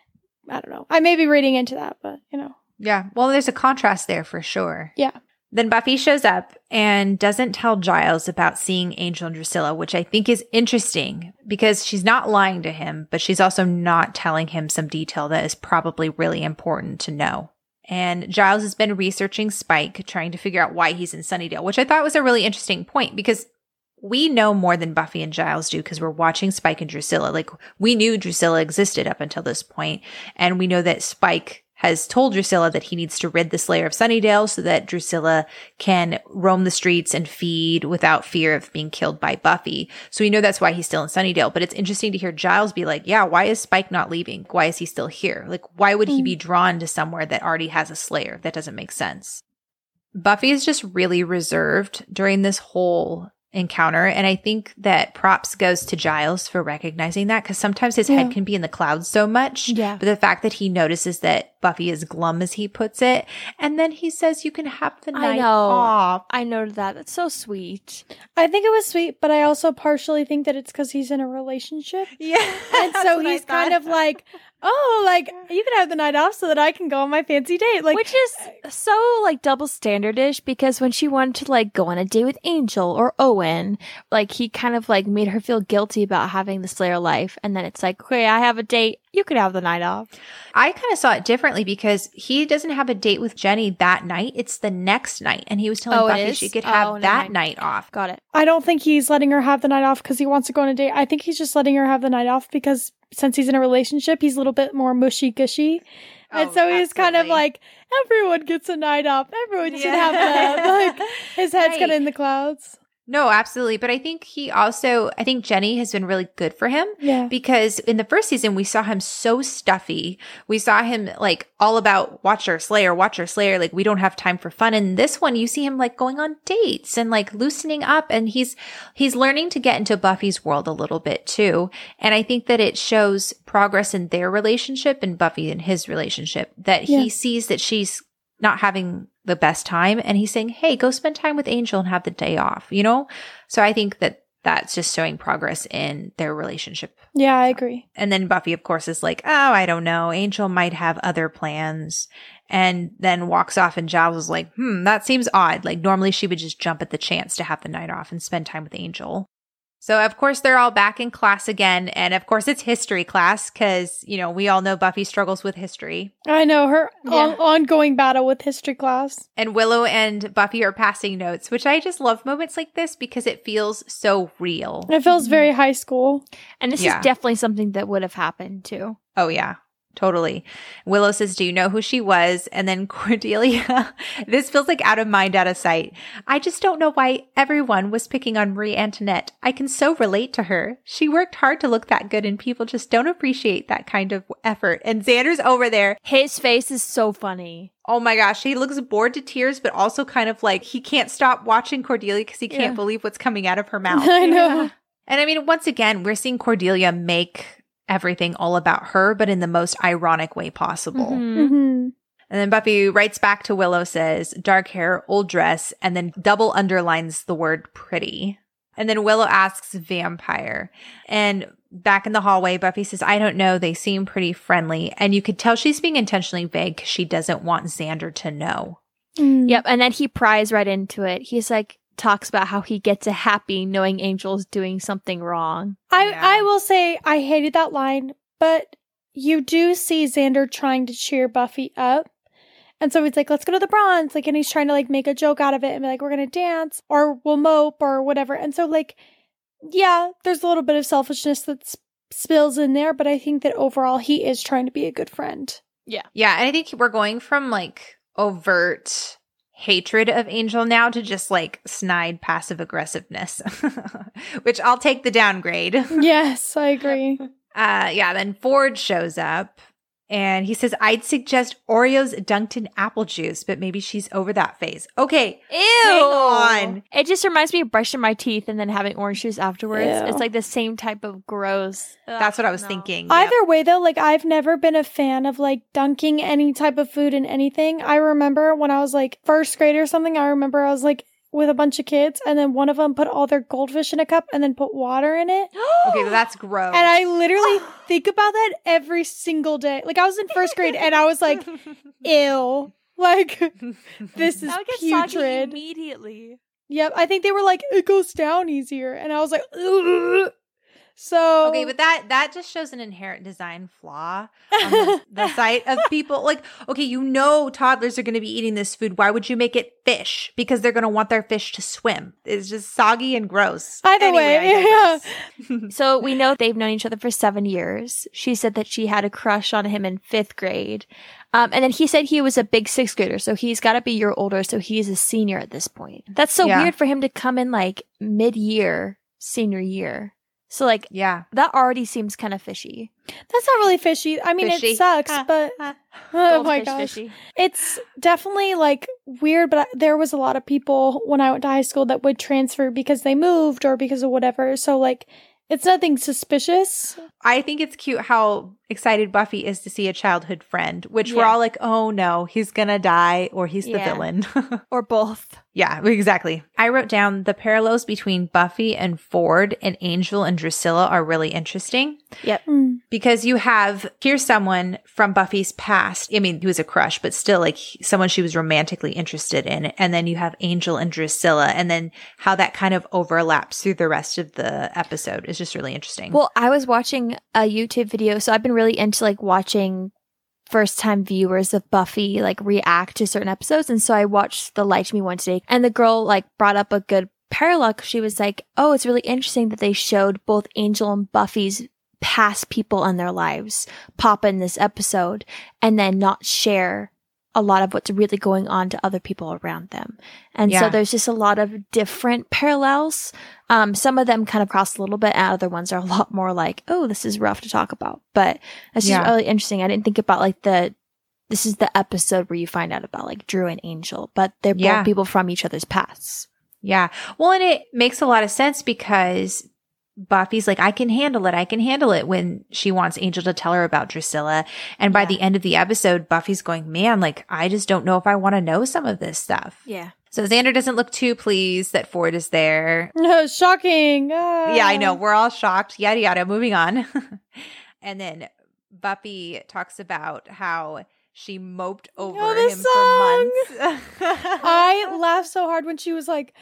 I don't know. I may be reading into that, but you know. Yeah. Well, there's a contrast there for sure. Yeah. Then Buffy shows up and doesn't tell Giles about seeing Angel and Drusilla, which I think is interesting because she's not lying to him, but she's also not telling him some detail that is probably really important to know. And Giles has been researching Spike, trying to figure out why he's in Sunnydale, which I thought was a really interesting point because we know more than Buffy and Giles do because we're watching Spike and Drusilla. Like we knew Drusilla existed up until this point, and we know that Spike has told Drusilla that he needs to rid the Slayer of Sunnydale so that Drusilla can roam the streets and feed without fear of being killed by Buffy. So we know that's why he's still in Sunnydale. But it's interesting to hear Giles be like, yeah, why is Spike not leaving? Why is he still here? Like, why would he be mm. drawn to somewhere that already has a Slayer? That doesn't make sense. Buffy is just really reserved during this whole encounter. And I think that props goes to Giles for recognizing that because sometimes his Yeah. head can be in the clouds so much. Yeah. But the fact that he notices that Buffy is glum as he puts it, and then he says you can have the I night know. off. I noted that. That's so sweet. I think it was sweet, but I also partially think that it's because he's in a relationship. Yeah. And so he's kind of like, oh, like, you can have the night off so that I can go on my fancy date. Like, Which is so like double standardish because when she wanted to like go on a date with Angel or Owen, like he kind of like made her feel guilty about having the Slayer life. And then it's like, okay, I have a date. You could have the night off. I kind of saw it differently because he doesn't have a date with Jenny that night. It's the next night. And he was telling Oh, it Buffy she could Oh, have never that mind. night off. Got it. I don't think he's letting her have the night off because he wants to go on a date. I think he's just letting her have the night off because since he's in a relationship, he's a little bit more mushy gushy. And Oh, so he's kind of like, everyone gets a night off. Everyone should have the, like, his head's kind of in the clouds. No, absolutely. But I think he also, I think Jenny has been really good for him Yeah. because in the first season, we saw him so stuffy. We saw him like all about watch our slayer, watch our slayer. Like we don't have time for fun. And this one, you see him like going on dates and like loosening up and he's, he's learning to get into Buffy's world a little bit too. And I think that it shows progress in their relationship and Buffy and his relationship that Yeah. he sees that she's not having the best time and he's saying, Hey, go spend time with Angel and have the day off, you know? So I think that that's just showing progress in their relationship. Yeah, I agree. And then Buffy, of course, is like, Oh, I don't know. Angel might have other plans. And then walks off and Giles is like, Hmm, that seems odd. Like normally she would just jump at the chance to have the night off and spend time with Angel. So of course they're all back in class again. And of course it's history class because, you know, we all know Buffy struggles with history. I know her Yeah. on- ongoing battle with history class. And Willow and Buffy are passing notes, which I just love moments like this because it feels so real. It feels very high school. And this Yeah. is definitely something that would have happened too. Oh, yeah. Totally. Willow says, Do you know who she was? And then Cordelia, this feels like out of mind, out of sight. I just don't know why everyone was picking on Marie Antoinette. I can so relate to her. She worked hard to look that good, and people just don't appreciate that kind of effort. And Xander's over there. His face is so funny. Oh my gosh, he looks bored to tears, but also kind of like he can't stop watching Cordelia because he can't Yeah. believe what's coming out of her mouth. I know. And I mean, once again, we're seeing Cordelia make everything all about her, but in the most ironic way possible. Mhm. hmm And then Buffy writes back to Willow, says, dark hair, old dress, and then double underlines the word pretty. And then Willow asks vampire. And back in the hallway, Buffy says, I don't know. They seem pretty friendly. And you could tell she's being intentionally vague because she doesn't want Xander to know. Mm. Yep. And then he pries right into it. He's like, talks about how he gets a happy knowing Angel's doing something wrong. I Yeah. I will say I hated that line, but you do see Xander trying to cheer Buffy up. And so he's like, let's go to the bronze. Like, and he's trying to like make a joke out of it and be like, we're going to dance or we'll mope or whatever. And so, like, yeah, there's a little bit of selfishness that s- spills in there, but I think that overall he is trying to be a good friend. Yeah. Yeah. And I think we're going from like overt hatred of Angel now to just like snide passive aggressiveness, which I'll take the downgrade. yes, I agree. Uh, yeah. Then Ford shows up and he says, I'd suggest Oreos dunked in apple juice, but maybe she's over that phase. Okay. Ew. Hang on. It just reminds me of brushing my teeth and then having orange juice afterwards. Ew. It's like the same type of gross. That's what I was No. thinking. Yep. Either way, though, like I've never been a fan of like dunking any type of food in anything. I remember when I was like first grade or something, I remember I was like with a bunch of kids, and then one of them put all their goldfish in a cup and then put water in it. Okay, that's gross. And I literally think about that every single day. Like I was in first grade and I was like, ew. Like this is That would get soggy putrid. immediately. Yep. I think they were like, it goes down easier. And I was like, Ugh. So Okay, but that that just shows an inherent design flaw on the, the site of people. Like, okay, you know toddlers are going to be eating this food. Why would you make it fish? Because they're going to want their fish to swim. It's just soggy and gross. Either Anyway, way, yeah. So we know they've known each other for seven years. She said that she had a crush on him in fifth grade. Um, and then he said he was a big sixth grader, so he's got to be a year older, so he's a senior at this point. That's so Yeah. weird for him to come in like mid year, senior year. So like yeah. that already seems kind of fishy. That's not really fishy. I mean, Fishy. it sucks, Ah, but ah. oh my Goldfish gosh, fishy. it's definitely like weird. But I, there was a lot of people when I went to high school that would transfer because they moved or because of whatever. So like, it's nothing suspicious. I think it's cute how excited Buffy is to see a childhood friend, which we're all like, oh no, he's gonna die or he's the Yeah. villain. Or both. yeah, exactly. I wrote down the parallels between Buffy and Ford and Angel and Drusilla are really interesting. Mm. because you have here's someone from Buffy's past. I mean, he was a crush, but still like someone she was romantically interested in. And then you have Angel and Drusilla, and then how that kind of overlaps through the rest of the episode is just really interesting. Well, I was watching a YouTube video, so I've been really into like watching first time viewers of Buffy like react to certain episodes. And so I watched the Lie to Me one today and the girl like brought up a good parallel. She was like, Oh, it's really interesting that they showed both Angel and Buffy's past people in their lives pop in this episode and then not share a lot of what's really going on to other people around them. And so there's just a lot of different parallels. Um, some of them kind of cross a little bit, and other ones are a lot more like, oh, this is rough to talk about. But it's just Yeah. really interesting. I didn't think about like the, this is the episode where you find out about like Drew and Angel, but they're Yeah. both people from each other's pasts. yeah. Well, and it makes a lot of sense because Buffy's like, I can handle it. I can handle it when she wants Angel to tell her about Drusilla. And by Yeah. the end of the episode, Buffy's going, man, like, I just don't know if I want to know some of this stuff. Yeah. So Xander doesn't look too pleased that Ford is there. No, shocking. Ah. Yeah, I know. We're all shocked. Yada yada. Moving on. and then Buffy talks about how she moped over Oh, him for months. I laughed so hard when she was like,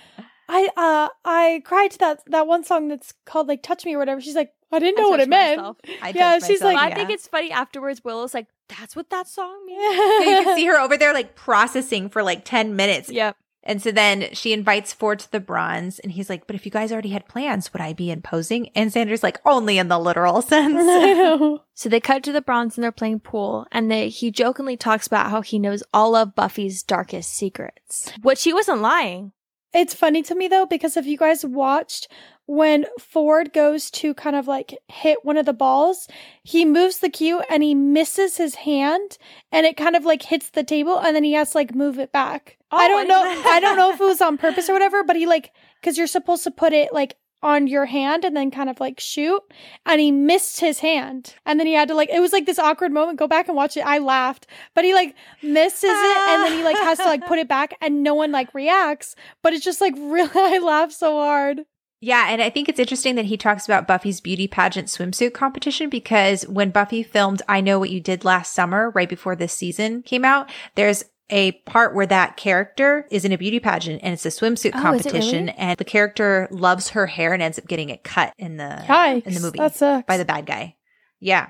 I uh I cried to that that one song that's called like "Touch Me" or whatever. She's like, I didn't know I what it touched meant. I Yeah, she's myself, like- I yeah. think it's funny afterwards. Willow's like, that's what that song means. Yeah, you can see her over there like processing for like 10 minutes. Yep. And so then she invites Ford to the bronze and he's like, but if you guys already had plans, would I be imposing? And Xander's like, only in the literal I sense. know. So they cut to the bronze and they're playing pool, and they, he jokingly talks about how he knows all of Buffy's darkest secrets. Which he wasn't lying. It's funny to me though because if you guys watched when Ford goes to kind of like hit one of the balls, he moves the cue and he misses his hand and it kind of like hits the table and then he has to like move it back. I Oh, don't I know. I don't know if it was on purpose or whatever, but he like because you're supposed to put it like on your hand and then kind of like shoot and he missed his hand. And then he had to like it was like this awkward moment. Go back and watch it. I laughed. But he like misses it and then he like has to like put it back and no one like reacts. But it's just like really i laughed so hard. Yeah, and I think it's interesting that he talks about Buffy's beauty pageant swimsuit competition because when Buffy filmed I Know What You Did Last Summer, right before this season came out, there's a part where that character is in a beauty pageant and it's a swimsuit Oh, competition really? and the character loves her hair and ends up getting it cut in the Yikes, in the movie by the bad guy. Yeah.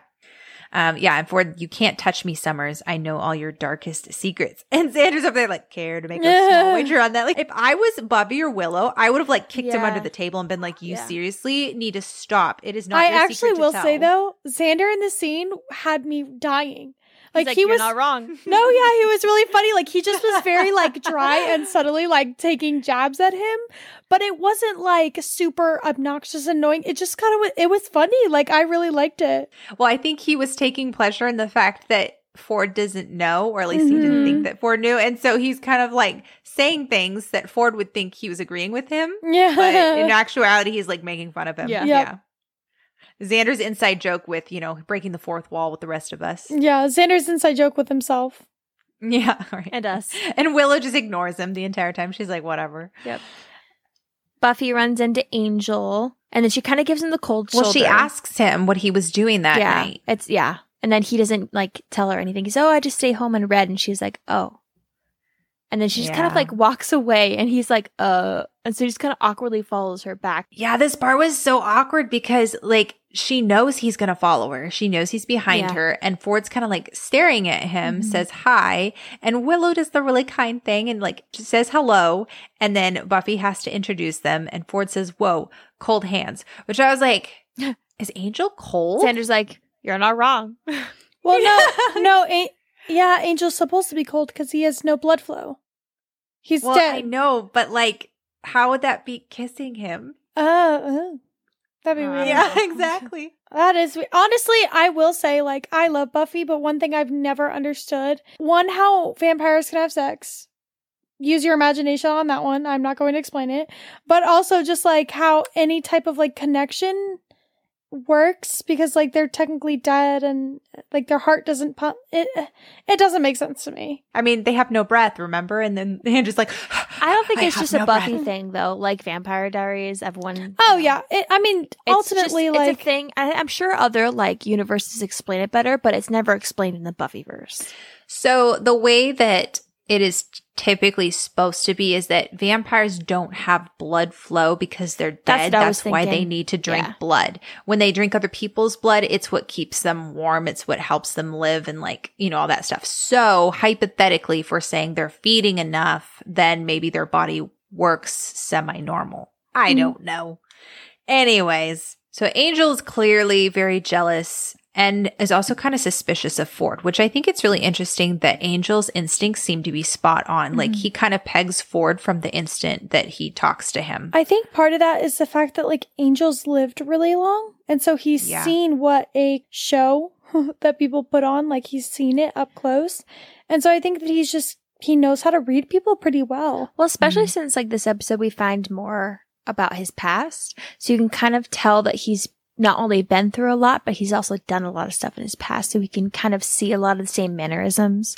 Um, yeah, and for you can't touch me, Summers. I know all your darkest secrets. And Xander's up there like, care to make a small wager on that. Like, if I was Buffy or Willow, I would have like kicked him under the table and been like, "You Yeah. seriously need to stop. It is not." i your actually secret to will tell." say though xander in the scene had me dying like, He's he "You're was not wrong. no yeah he was really funny like he just was very like dry and subtly like taking jabs at him but it wasn't like super obnoxious and annoying it just kind of it was funny like i really liked it Well, I think he was taking pleasure in the fact that Ford doesn't know, or at least he didn't think mm-hmm. that Ford knew, and so he's kind of like saying things that Ford would think he was agreeing with him. yeah but in actuality, he's like making fun of him. Yeah. Yep. Xander's inside joke with, you know, breaking the fourth wall with the rest of us. yeah xander's inside joke with himself Yeah. Right. And us. And Willow just ignores him the entire time. She's like, whatever. Yep. Buffy runs into Angel, and then she kind of gives him the cold Well, she asks him what he was doing that yeah, night. it's yeah. And then he doesn't like tell her anything. He's oh, I just stay home and read, and she's like, oh. And then she just kind of like walks away and he's like, uh, and so he just kind of awkwardly follows her back. Yeah, this part was so awkward because like she knows he's going to follow her. She knows he's behind Yeah. her and Ford's kind of like staring at him, Mhm. says hi, and Willow does the really kind thing and like says hello and then Buffy has to introduce them and Ford says, "Whoa, cold hands." Which I was like, is Angel cold? Xander's like, you're not wrong. Well, no, no, a- yeah, Angel's supposed to be cold because he has no blood flow. He's well, dead. I know, but like how would that be kissing him? Uh, uh, that'd be Uh, weird. Yeah, exactly. That is we- honestly, I will say, like, I love Buffy, but one thing I've never understood: one, how vampires can have sex. Use your imagination on that one. I'm not going to explain it, but also just like how any type of like connection works because like they're technically dead and like their heart doesn't pump. It it doesn't make sense to me. I mean, they have no breath, remember? And then Andrew's like, I don't think I it's just no a Buffy breath. thing though. Like Vampire Diaries, everyone. Oh yeah, it, I mean, It's ultimately, just, like it's a thing. I, I'm sure other like universes explain it better, but it's never explained in the Buffyverse. So the way that it is typically supposed to be is that vampires don't have blood flow because they're dead. That's, was why they need to drink Yeah. blood. When they drink other people's blood, it's what keeps them warm. It's what helps them live and like, you know, all that stuff. So hypothetically, if we're saying they're feeding enough, then maybe their body works semi-normal. I Mhm. don't know. Anyways, so Angel is clearly very jealous and is also kind of suspicious of Ford, which I think it's really interesting that Angel's instincts seem to be spot on. Like Mhm. he kind of pegs Ford from the instant that he talks to him. I think part of that is the fact that like Angel's lived really long, and so he's Yeah. seen what a show that people put on, like he's seen it up close, and so I think that he's just he knows how to read people pretty well. Well, especially Mhm. since like this episode, we find more about his past, so you can kind of tell that he's not only been through a lot, but he's also done a lot of stuff in his past. So we can kind of see a lot of the same mannerisms.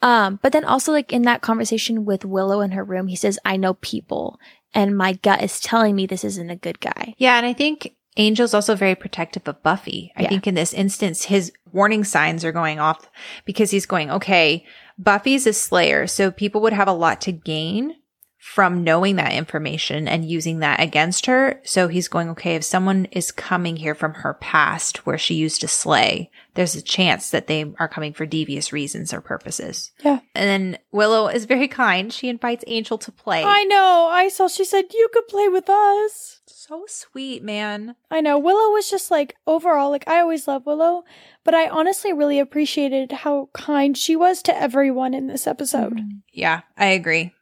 Um, but then also like in that conversation with Willow in her room, he says, I know people and my gut is telling me this isn't a good guy. Yeah, and I think Angel's also very protective of Buffy. I Yeah. think in this instance, his warning signs are going off because he's going, okay, Buffy's a slayer, so people would have a lot to gain from knowing that information and using that against her. So he's going, okay, if someone is coming here from her past where she used to slay, there's a chance that they are coming for devious reasons or purposes. Yeah. And then Willow is very kind. She invites Angel to play. I know. I saw she said you could play with us. so sweet, man. I know Willow was just like overall like I always love Willow, but I honestly really appreciated how kind she was to everyone in this episode. Yeah, I agree.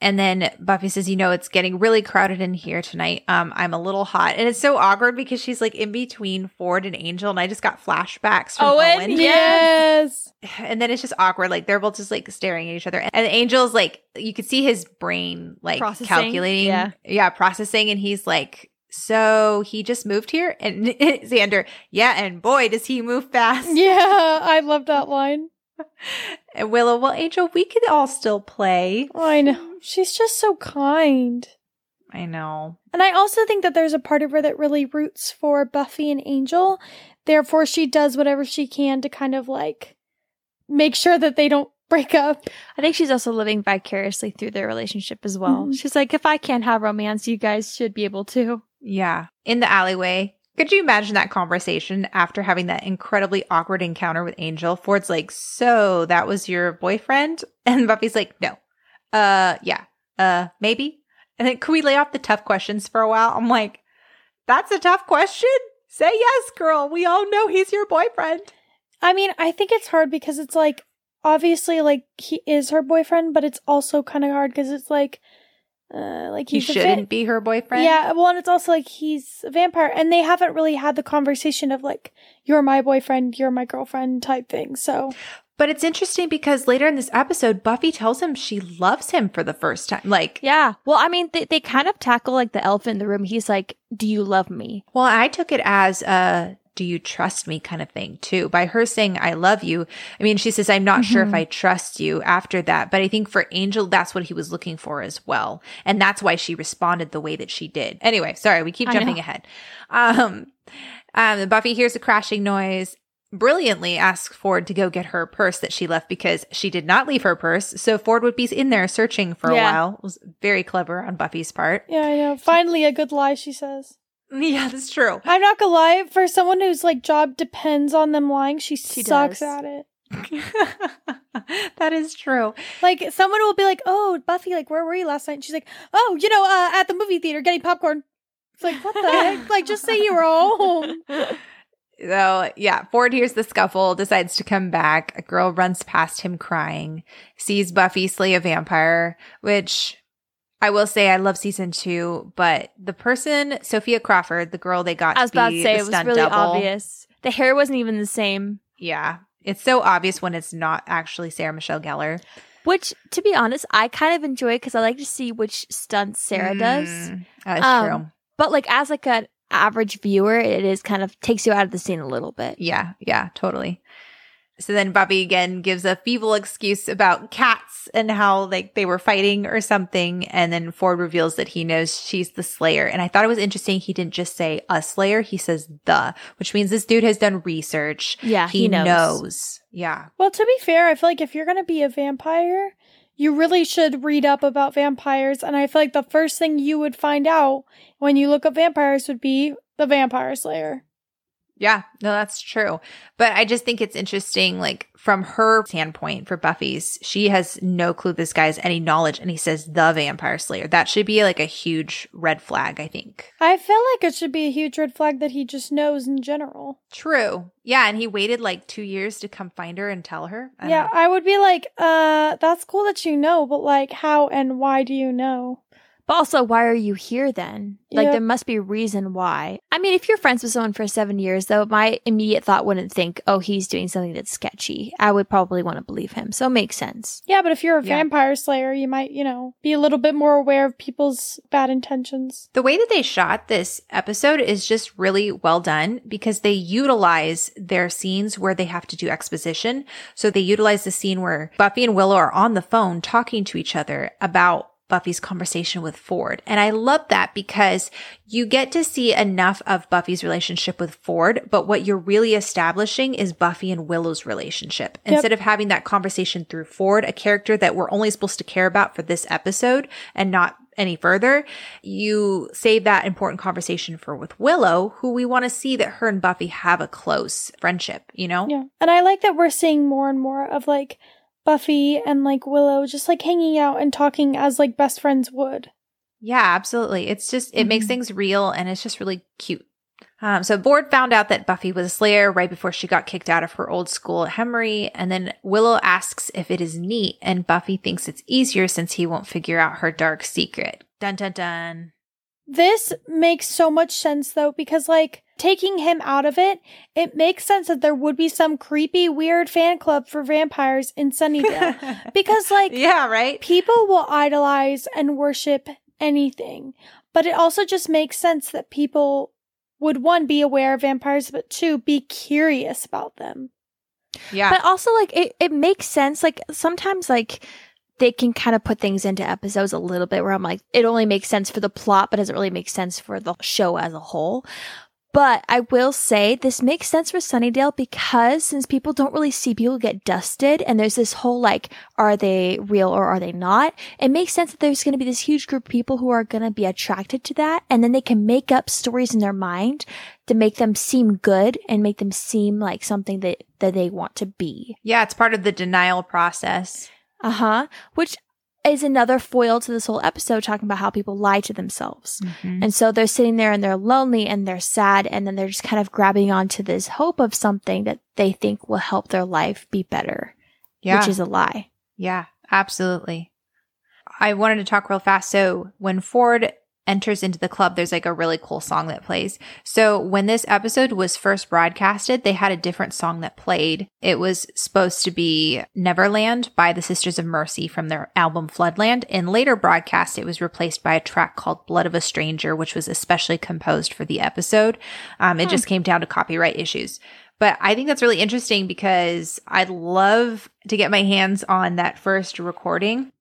And then Buffy says, "You know, it's getting really crowded in here tonight. Um, I'm a little hot, and it's so awkward because she's like in between Ford and Angel, and I just got flashbacks from Owen, Owen. Yes. And then it's just awkward. Like they're both just like staring at each other, and Angel's like, you could see his brain like Processing, calculating, yeah. yeah, processing, and he's like." So he just moved here, and Xander, yeah, and boy, does he move fast. Yeah, I love that line. And Willow, well, Angel, we could all still play. I know. She's just so kind. I know. And I also think that there's a part of her that really roots for Buffy and Angel. Therefore, she does whatever she can to kind of like make sure that they don't break up. I think she's also living vicariously through their relationship as well. Mhm. She's like, if I can't have romance, you guys should be able to. Yeah. In the alleyway. Could you imagine that conversation after having that incredibly awkward encounter with Angel? Ford's like, So that was your boyfriend? And Buffy's like, No. Uh, yeah. Uh, maybe. And then could we lay off the tough questions for a while? I'm like, That's a tough question. Say yes, girl. We all know he's your boyfriend. I mean, I think it's hard because it's like obviously like he is her boyfriend, but it's also kind of hard because it's like uh like He shouldn't be her boyfriend. Yeah, well, and it's also like he's a vampire, and they haven't really had the conversation of like, you're my boyfriend, you're my girlfriend type thing. So, But it's interesting because later in this episode, Buffy tells him she loves him for the first time. Like, Yeah. Well, I mean, they, they kind of tackle like the elephant in the room. He's like, do you love me? Well, I took it as a do you trust me kind of thing too. By her saying I love you, I mean she says I'm not sure if Mhm. I trust you after that, but I think for Angel that's what he was looking for as well. And that's why she responded the way that she did. Anyway, sorry, we keep jumping ahead. Um um Buffy hears a crashing noise brilliantly asks Ford to go get her purse that she left because she did not leave her purse. So Ford would be in there searching for a while. It was very clever on Buffy's part. Yeah, yeah. Finally, a good lie, she says. Yeah, that's true. I'm not gonna lie, for someone whose like job depends on them lying, she, She sucks does. at it. that is true. Like someone will be like, "Oh, Buffy, like where were you last night?" And she's like, "Oh, you know, uh, at the movie theater getting popcorn." It's like, what the heck? Like, just say you were home. So, yeah, Ford hears the scuffle, decides to come back. A girl runs past him crying, sees Buffy slay a vampire, which I will say I love season two, but the person, Sophia Crawford, the girl they got I was to about be to say it was really double, obvious. The hair wasn't even the same. Yeah. It's so obvious when it's not actually Sarah Michelle Gellar. Which, to be honest, I kind of enjoy because I like to see which stunts Sarah does. Mm, That's Um, true. But like as like an average viewer, it is kind of takes you out of the scene a little bit. Yeah, yeah, totally. So then Buffy again gives a feeble excuse about cats and how like they were fighting or something. And then Ford reveals that he knows she's the Slayer. And I thought it was interesting. He didn't just say a Slayer. He says the, which means this dude has done research. Yeah, He, he, knows. knows. Yeah. Well, to be fair, I feel like if you're gonna be a vampire, you really should read up about vampires. And I feel like the first thing you would find out when you look up vampires would be the Vampire Slayer. Yeah, no, that's true. But I just think it's interesting, like from her standpoint for Buffy's, she has no clue this guy has any knowledge and he says the vampire slayer. That should be like a huge red flag, I think. I feel like it should be a huge red flag that he just knows in general. True. Yeah, and he waited like two years to come find her and tell her. I yeah, know. I would be like, uh, that's cool that you know, but like, how and why do you know? But also, why are you here then? Like, Yeah. there must be a reason why. I mean, if you're friends with someone for seven years, though, my immediate thought wouldn't think, oh, he's doing something that's sketchy. I would probably want to believe him. So it makes sense. Yeah, but if you're a Yeah. vampire slayer, you might, you know, be a little bit more aware of people's bad intentions. The way that they shot this episode is just really well done because they utilize their scenes where they have to do exposition. So they utilize the scene where Buffy and Willow are on the phone talking to each other about Buffy's conversation with Ford. And I love that because you get to see enough of Buffy's relationship with Ford, but what you're really establishing is Buffy and Willow's relationship. Yep. Instead of having that conversation through Ford, a character that we're only supposed to care about for this episode and not any further, you save that important conversation for with Willow, who we want to see that her and Buffy have a close friendship, you know? Yeah. And I like that we're seeing more and more of like Buffy and like Willow just like hanging out and talking as like best friends would. Yeah, absolutely. It's just, it makes Mhm. things real and it's just really cute. Um, so Ford found out that Buffy was a Slayer right before she got kicked out of her old school at Hemery. And then Willow asks if it is neat and Buffy thinks it's easier since he won't figure out her dark secret. Dun dun dun. This makes so much sense though, because like taking him out of it, it makes sense that there would be some creepy, weird fan club for vampires in Sunnydale. because like yeah, right? people will idolize and worship anything, but it also just makes sense that people would one be aware of vampires, but two be curious about them. Yeah. But also, like, it, it makes sense. Like, sometimes, like, they can kind of put things into episodes a little bit where I'm like, it only makes sense for the plot, but doesn't really make sense for the show as a whole. But I will say this makes sense for Sunnydale because since people don't really see people get dusted and there's this whole like, are they real or are they not? It makes sense that there's going to be this huge group of people who are going to be attracted to that. And then they can make up stories in their mind to make them seem good and make them seem like something that, that they want to be. yeah, it's part of the denial process. Uh huh. Which is another foil to this whole episode talking about how people lie to themselves. And so they're sitting there and they're lonely and they're sad and then they're just kind of grabbing onto this hope of something that they think will help their life be better, Yeah. which is a lie. Yeah, absolutely. I wanted to talk real fast. So when Ford enters into the club, there's like a really cool song that plays. So when this episode was first broadcasted, they had a different song that played. It was supposed to be Neverland by the Sisters of Mercy from their album Floodland. In later broadcast, it was replaced by a track called Blood of a Stranger, which was especially composed for the episode. Um, it just came down to copyright issues. But I think that's really interesting because I'd love to get my hands on that first recording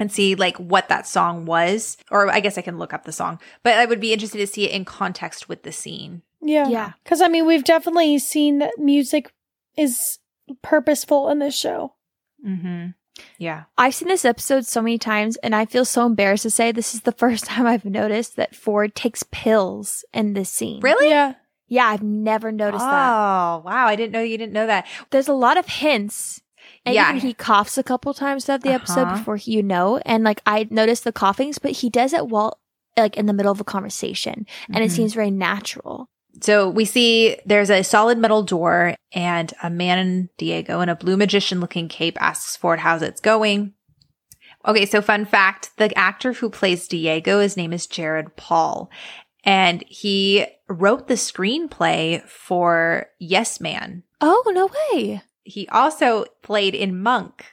and see like what that song was. Or I guess I can look up the song, but I would be interested to see it in context with the scene. Yeah. Yeah. Because I mean, we've definitely seen that music is purposeful in this show. Mm-hmm. Yeah. I've seen this episode so many times, and I feel so embarrassed to say this is the first time I've noticed that Ford takes pills in this scene. Really? Yeah. Yeah, I've never noticed that. oh, wow. I didn't know you didn't know that. There's a lot of hints. And Yeah. he coughs a couple times throughout the episode Uh-huh. before he, you know, and like I noticed the coughings, but he does it while like in the middle of a conversation, and it Mhm. seems very natural. So we see there's a solid metal door and a man, Diego, in a blue magician looking cape asks Ford how's it's going. Okay, so fun fact the actor who plays Diego, his name is Jarrad Paul. And he wrote the screenplay for Yes Man. Oh no way! He also played in Monk.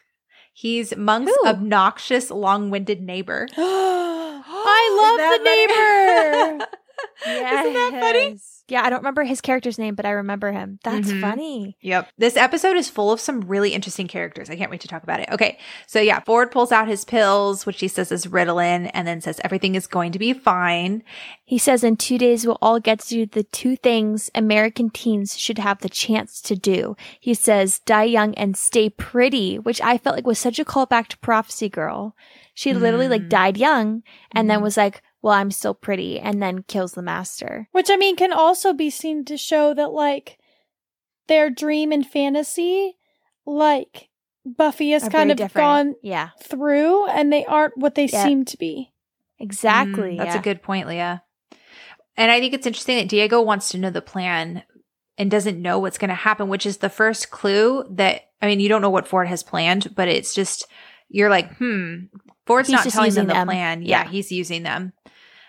He's Monk's Who? obnoxious, long winded neighbor. I love the neighbor. Isn't that funny? Yeah, I don't remember his character's name, but I remember him. That's Mhm. funny. Yep. This episode is full of some really interesting characters. I can't wait to talk about it. Okay. So yeah, Ford pulls out his pills, which he says is Ritalin, and then says everything is going to be fine. He says in two days we'll all get to do the two things American teens should have the chance to do. He says die young and stay pretty, which I felt like was such a callback to Prophecy Girl. She literally like Mm. died young and then Mhm. was like, well, I'm still pretty and then kills the master. Which I mean can also be seen to show that like their dream and fantasy, like Buffy has Are kind of different. gone Yeah, through and they aren't what they Yep. seem to be. exactly. Mm, that's yeah. a good point, Leah. And I think it's interesting that Diego wants to know the plan and doesn't know what's going to happen, which is the first clue that, I mean, you don't know what Ford has planned, but it's just, you're like, hmm, Ford's He's not telling them the them. plan. Yeah, Yeah. he's using them.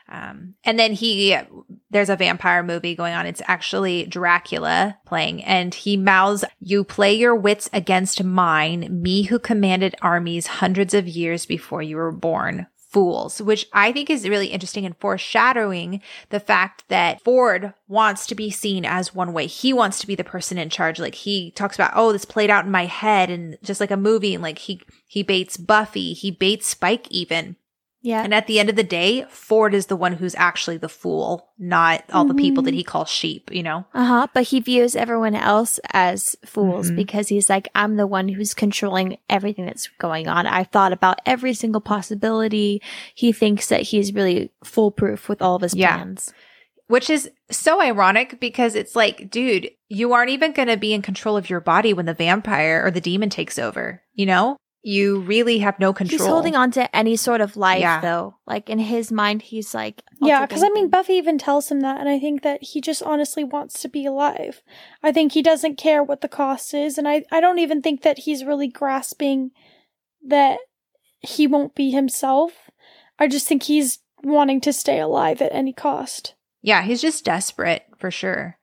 Um, and then he, there's a vampire movie going on. It's actually Dracula playing, and he mouths, You play your wits against mine, me who commanded armies hundreds of years before you were born. Fools, which I think is really interesting and foreshadowing the fact that Ford wants to be seen as one way. He wants to be the person in charge. Like he talks about, oh, this played out in my head and just like a movie. And like he, he baits Buffy, he baits Spike even. Yeah. And at the end of the day, Ford is the one who's actually the fool, not all the people that he calls sheep, you know? Uh huh. But he views everyone else as fools Mhm. because he's like, I'm the one who's controlling everything that's going on. I've thought about every single possibility. He thinks that he's really foolproof with all of his Yeah. plans. Which is so ironic because it's like, dude, you aren't even going to be in control of your body when the vampire or the demon takes over, you know? You really have no control. He's holding on to any sort of life, Yeah. though. Like in his mind, he's like, yeah, because I mean. Buffy even tells him that, and I think that he just honestly wants to be alive. I think he doesn't care what the cost is, and I, I don't even think that he's really grasping that he won't be himself. I just think he's wanting to stay alive at any cost. Yeah, he's just desperate for sure.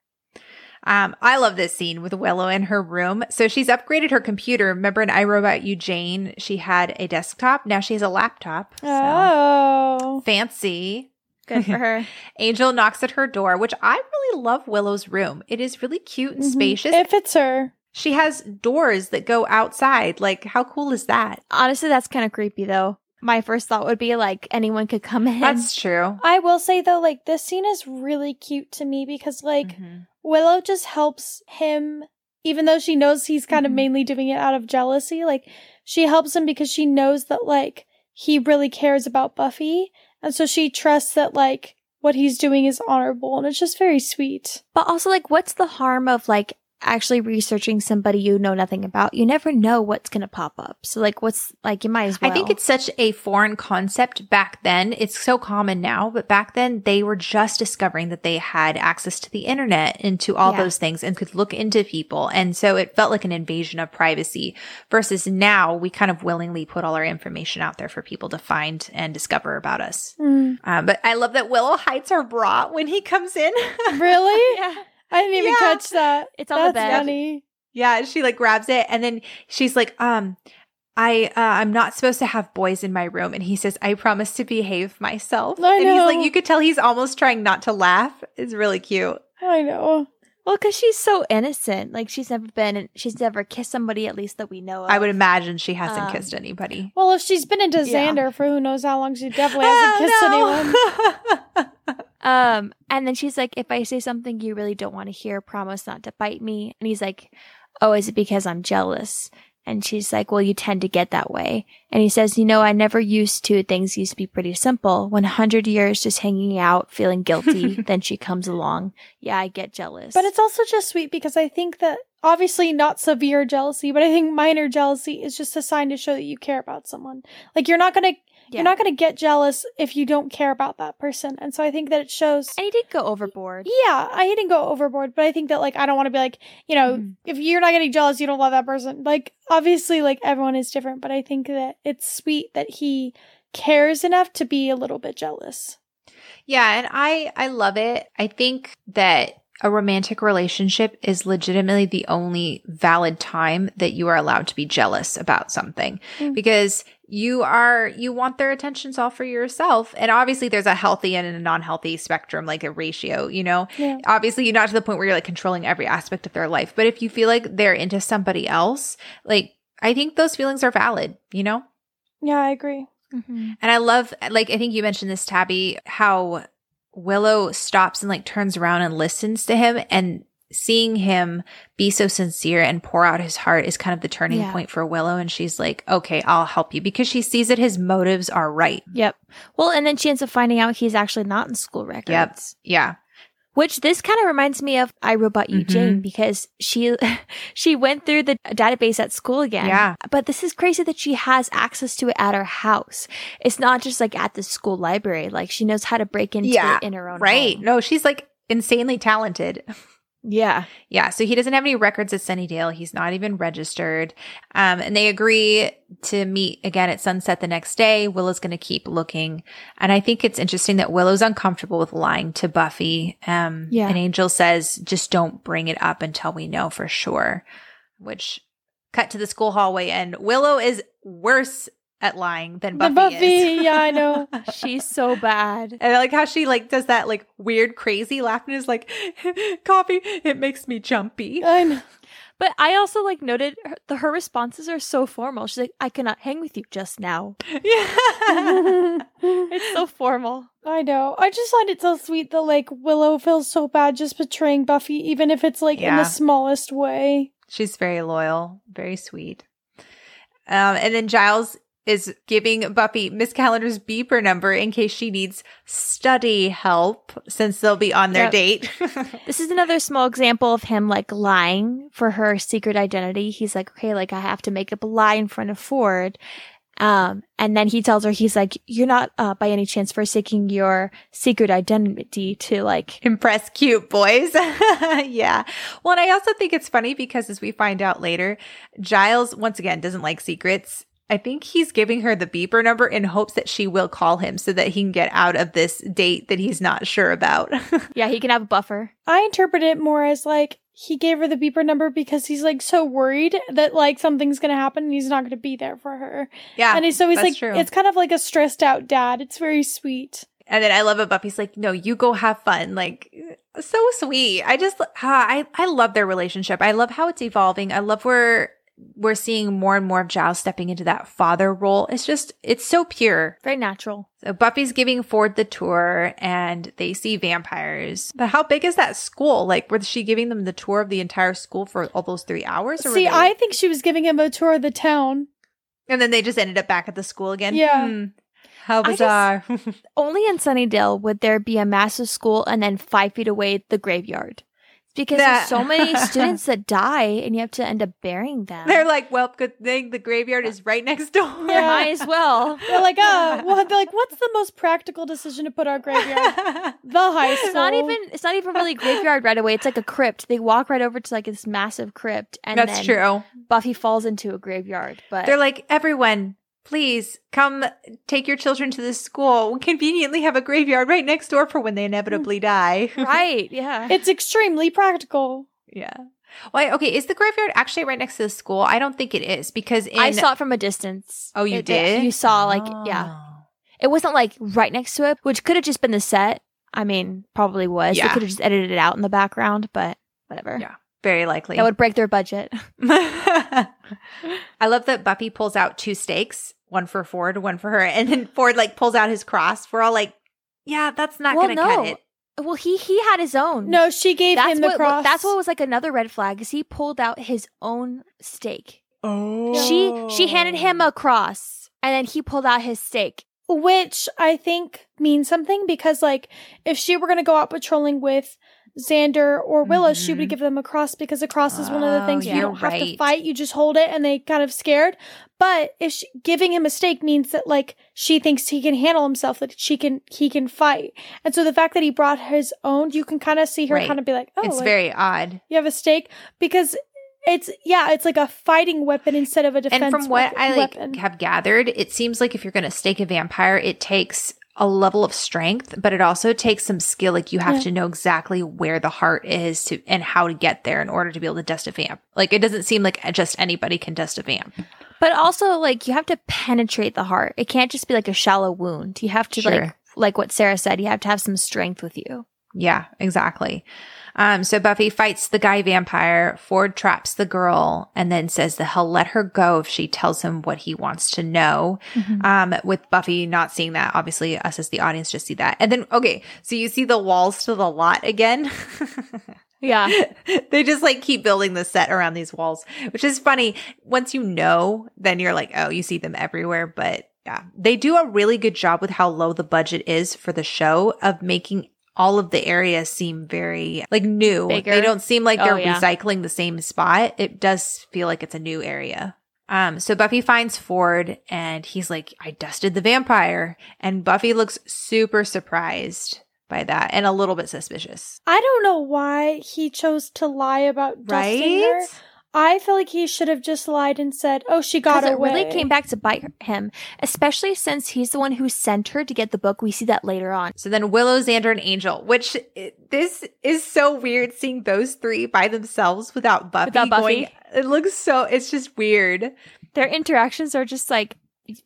Um, I love this scene with Willow in her room. So she's upgraded her computer. Remember in I Robot You Jane, she had a desktop. Now she has a laptop. So Oh. fancy. good for her. Angel knocks at her door, which I really love Willow's room. It is really cute and Mhm. spacious. It fits her. she has doors that go outside. Like, how cool is that? Honestly, that's kind of creepy, though. My first thought would be like anyone could come in. That's true. I will say though, like this scene is really cute to me because like Mhm. Willow just helps him, even though she knows he's kind of Mhm. mainly doing it out of jealousy. Like, she helps him because she knows that, like, he really cares about Buffy. And so she trusts that, like, what he's doing is honorable. And it's just very sweet. But also, like, what's the harm of like actually researching somebody you know nothing about? You never know what's gonna pop up. So, like, what's like you might as well. I think it's such a foreign concept back then. It's so common now, but back then they were just discovering that they had access to the internet and to all Yeah. those things and could look into people. And so it felt like an invasion of privacy versus now we kind of willingly put all our information out there for people to find and discover about us. Mm. Um, but I love that Willow hides her bra when he comes in. Really? yeah. I didn't even Yeah. catch that. It's on the That's bed. funny. Yeah, she like grabs it and then she's like, um, I uh, I'm not supposed to have boys in my room, and he says, "I promise to behave myself." I and he's like, you could tell he's almost trying not to laugh. It's really cute. I know. Well, because she's so innocent. Like she's never been, she's never kissed somebody at least that we know of. I would imagine she hasn't Um, kissed anybody. Well, if she's been into Yeah. Xander for who knows how long, she definitely hasn't kissed anyone. anyone. Um, and then she's like, "If I say something you really don't want to hear, promise not to bite me." And he's like, Oh, is it because I'm jealous? And she's like, Well, you tend to get that way. And he says, You know, I never used to. Things used to be pretty simple. Hundred years just hanging out, feeling guilty, then she comes along. Yeah, I get jealous. But it's also just sweet because I think that obviously not severe jealousy, but I think minor jealousy is just a sign to show that you care about someone. Like you're not gonna Yeah. you're not gonna get jealous if you don't care about that person. And so I think that it shows and he did go overboard. Yeah, I didn't go overboard, but I think that like I don't want to be like, you know, Mhm. if you're not getting jealous, you don't love that person. Like obviously like everyone is different, but I think that it's sweet that he cares enough to be a little bit jealous. Yeah, and I I love it. I think that a romantic relationship is legitimately the only valid time that you are allowed to be jealous about something Mm. because you are you want their attentions all for yourself and obviously there's a healthy and a non-healthy spectrum like a ratio you know Yeah. obviously you're not to the point where you're like controlling every aspect of their life but if you feel like they're into somebody else like i think those feelings are valid you know Yeah, I agree. Mm-hmm. and I love, like, I think you mentioned this, Tabby, how Willow stops and like turns around and listens to him and seeing him be so sincere and pour out his heart is kind of the turning Yeah. point for Willow. And she's like, okay, I'll help you because she sees that his motives are right. Yep. Well, and then she ends up finding out he's actually not in school records. Yep. Yeah. Which this kind of reminds me of I Robot You Mhm. Jane because she she went through the database at school again. Yeah. But this is crazy that she has access to it at her house. It's not just like at the school library. Like she knows how to break into Yeah, it in her own Right. home. No, she's like insanely talented. Yeah. Yeah, so he doesn't have any records at Sunnydale. He's not even registered. Um, and they agree to meet again at sunset the next day. Willow's going to keep looking. And I think it's interesting that Willow's uncomfortable with lying to Buffy. Um, Yeah. and Angel says, just don't bring it up until we know for sure, which cut to the school hallway and Willow is worse at lying than Buffy, The Buffy, is. yeah, I know. She's so bad. And I like how she like does that like weird crazy laugh and is like, coffee, it makes me jumpy. I know. But I also like noted her, the, her responses are so formal. She's like, I cannot hang with you just now. Yeah. It's so formal. I know. I just find it so sweet that like Willow feels so bad just betraying Buffy, even if it's like in the smallest way. She's very loyal, very sweet. Um, and then Giles is giving Buffy Miss Calendar's beeper number in case she needs study help since they'll be on their Yep. date. This is another small example of him like lying for her secret identity. He's like, okay, like I have to make up a lie in front of Ford. Um, and then he tells her, he's like, you're not, uh, by any chance forsaking your secret identity to like, Impress cute boys. yeah. Well, and I also think it's funny because as we find out later, Giles, once again, doesn't like secrets. I think he's giving her the beeper number in hopes that she will call him so that he can get out of this date that he's not sure about. yeah, he can have a buffer. I interpret it more as like he gave her the beeper number because he's like so worried that like something's gonna happen and he's not gonna be there for her. yeah. and he's, so he's like, true. it's kind of like a stressed out dad. It's very sweet. And then I love it. Buffy's like, no, you go have fun. Like, so sweet. I just, ah, I, I love their relationship. I love how it's evolving. I love where we're seeing more and more of Giles stepping into that father role. It's just, it's so pure. Very natural. So Buffy's giving Ford the tour and they see vampires. But how big is that school? Like, was she giving them the tour of the entire school for all those three hours? Or See, they- I think she was giving him a tour of the town. and then they just ended up back at the school again. Yeah. Hmm. How I just- bizarre. Only in Sunnydale would there be a massive school and then five feet away the graveyard. It's because That- there's so many students that die and you have to end up burying them. They're like, well, good thing the graveyard is right next door. Yeah. Might as well. They're like, oh, well, they're like, what's the most practical decision to put our graveyard? The high school. It's not even it's not even really graveyard right away. It's like a crypt. They walk right over to like this massive crypt and That's then true. Buffy falls into a graveyard. But They're like, everyone, please come take your children to this school. We conveniently have a graveyard right next door for when they inevitably die. right, yeah. It's extremely practical. yeah. Why? Okay, is the graveyard actually right next to the school? I don't think it is because in I saw it from a distance. Oh, you It- did? You saw like yeah. Oh. It wasn't like right next to it, which could have just been the set. I mean, probably was. They could have just edited it out in the background, but whatever. Yeah. Very likely. That would break their budget. I love that Buffy pulls out two stakes, one for Ford, one for her, and then Ford like pulls out his cross. We're all like, "Yeah, that's not well, going to no. cut it." Well, he he had his own. No, she gave that's him the what, cross. That's what was like another red flag. Is he pulled out his own stake? Oh. She she handed him a cross, and then he pulled out his stake. which I think means something because, like, if she were going to go out patrolling with Xander or Willow, she would Mhm. give them a cross because a cross is one of the Oh, things yeah, you don't have to fight. You just hold it and they kind of scared. But if she, giving him a stake means that like she thinks he can handle himself, that she can he can fight, and so the fact that he brought his own, you can kind of see her Right. kind of be like, oh, it's like, very odd. you have a stake because it's yeah, it's like a fighting weapon instead of a defense. and from what weapon- I like weapon. have gathered, it seems like if you're going to stake a vampire, it takes a level of strength, but it also takes some skill. Like you have Yeah. to know exactly where the heart is to and how to get there in order to be able to dust a vamp. Like it doesn't seem like just anybody can dust a vamp. But also, like you have to penetrate the heart. It can't just be like a shallow wound. You have to Sure. like like what Sarah said. You have to have some strength with you. Yeah, exactly. Um, so Buffy fights the guy vampire. Ford traps the girl and then says that he'll let her go if she tells him what he wants to know. Um, with Buffy not seeing that, obviously us as the audience just see that. And then, okay, so you see the walls to the lot again. Yeah. they just like keep building the set around these walls, which is funny. Once you know, then you're like, oh, you see them everywhere. But yeah, they do a really good job with how low the budget is for the show of making all of the areas seem very like new. Bigger? They don't seem like Oh, they're yeah. recycling the same spot. It does feel like it's a new area. Um, so Buffy finds Ford and he's like, I dusted the vampire. And Buffy looks super surprised by that and a little bit suspicious. I don't know why he chose to lie about dusting her. Right? I feel like he should have just lied and said, "Oh, she got Because it away." really came back to bite him, especially since he's the one who sent her to get the book. We see that later on. So then Willow, Xander, and Angel, which eh, this is so weird seeing those three by themselves without Buffy. Without Buffy? Going, it looks so, it's just weird. Their interactions are just like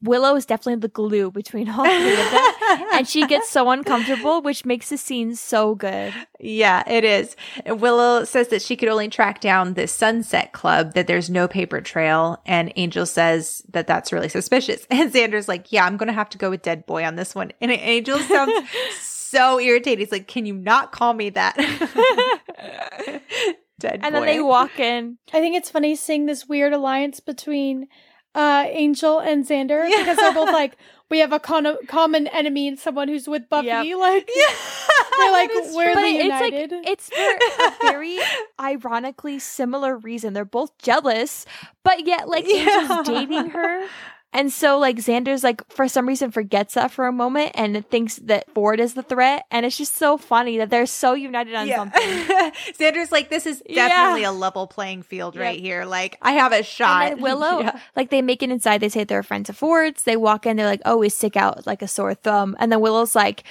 Willow is definitely the glue between all three of them. and she gets so uncomfortable, which makes the scene so good. yeah, it is. Willow says that she could only track down this Sunset Club, that there's no paper trail. And Angel says that that's really suspicious. And Xander's like, yeah, I'm going to have to go with Dead Boy on this one. And Angel sounds so irritated. He's like, can you not call me that? Dead And Boy. then they walk in. I think it's funny seeing this weird alliance between uh, Angel and Xander because they're both like, we have a con- common enemy and someone who's with Buffy. Yep. Like, Yeah. they're like, we're But the it's united. like it's for a very ironically similar reason. They're both jealous, but yet like Yeah. Angel's dating her. And so like Xander's like for some reason forgets that for a moment and thinks that Ford is the threat. And it's just so funny that they're so united on something. Xander's like, this is Yeah. definitely a level playing field Yep. right here. Like, I have a shot. Willow, Yeah. like they make it inside. They say they're friends of Ford's. They walk in. They're like, "Oh, we stick out like a sore thumb." And then Willow's like,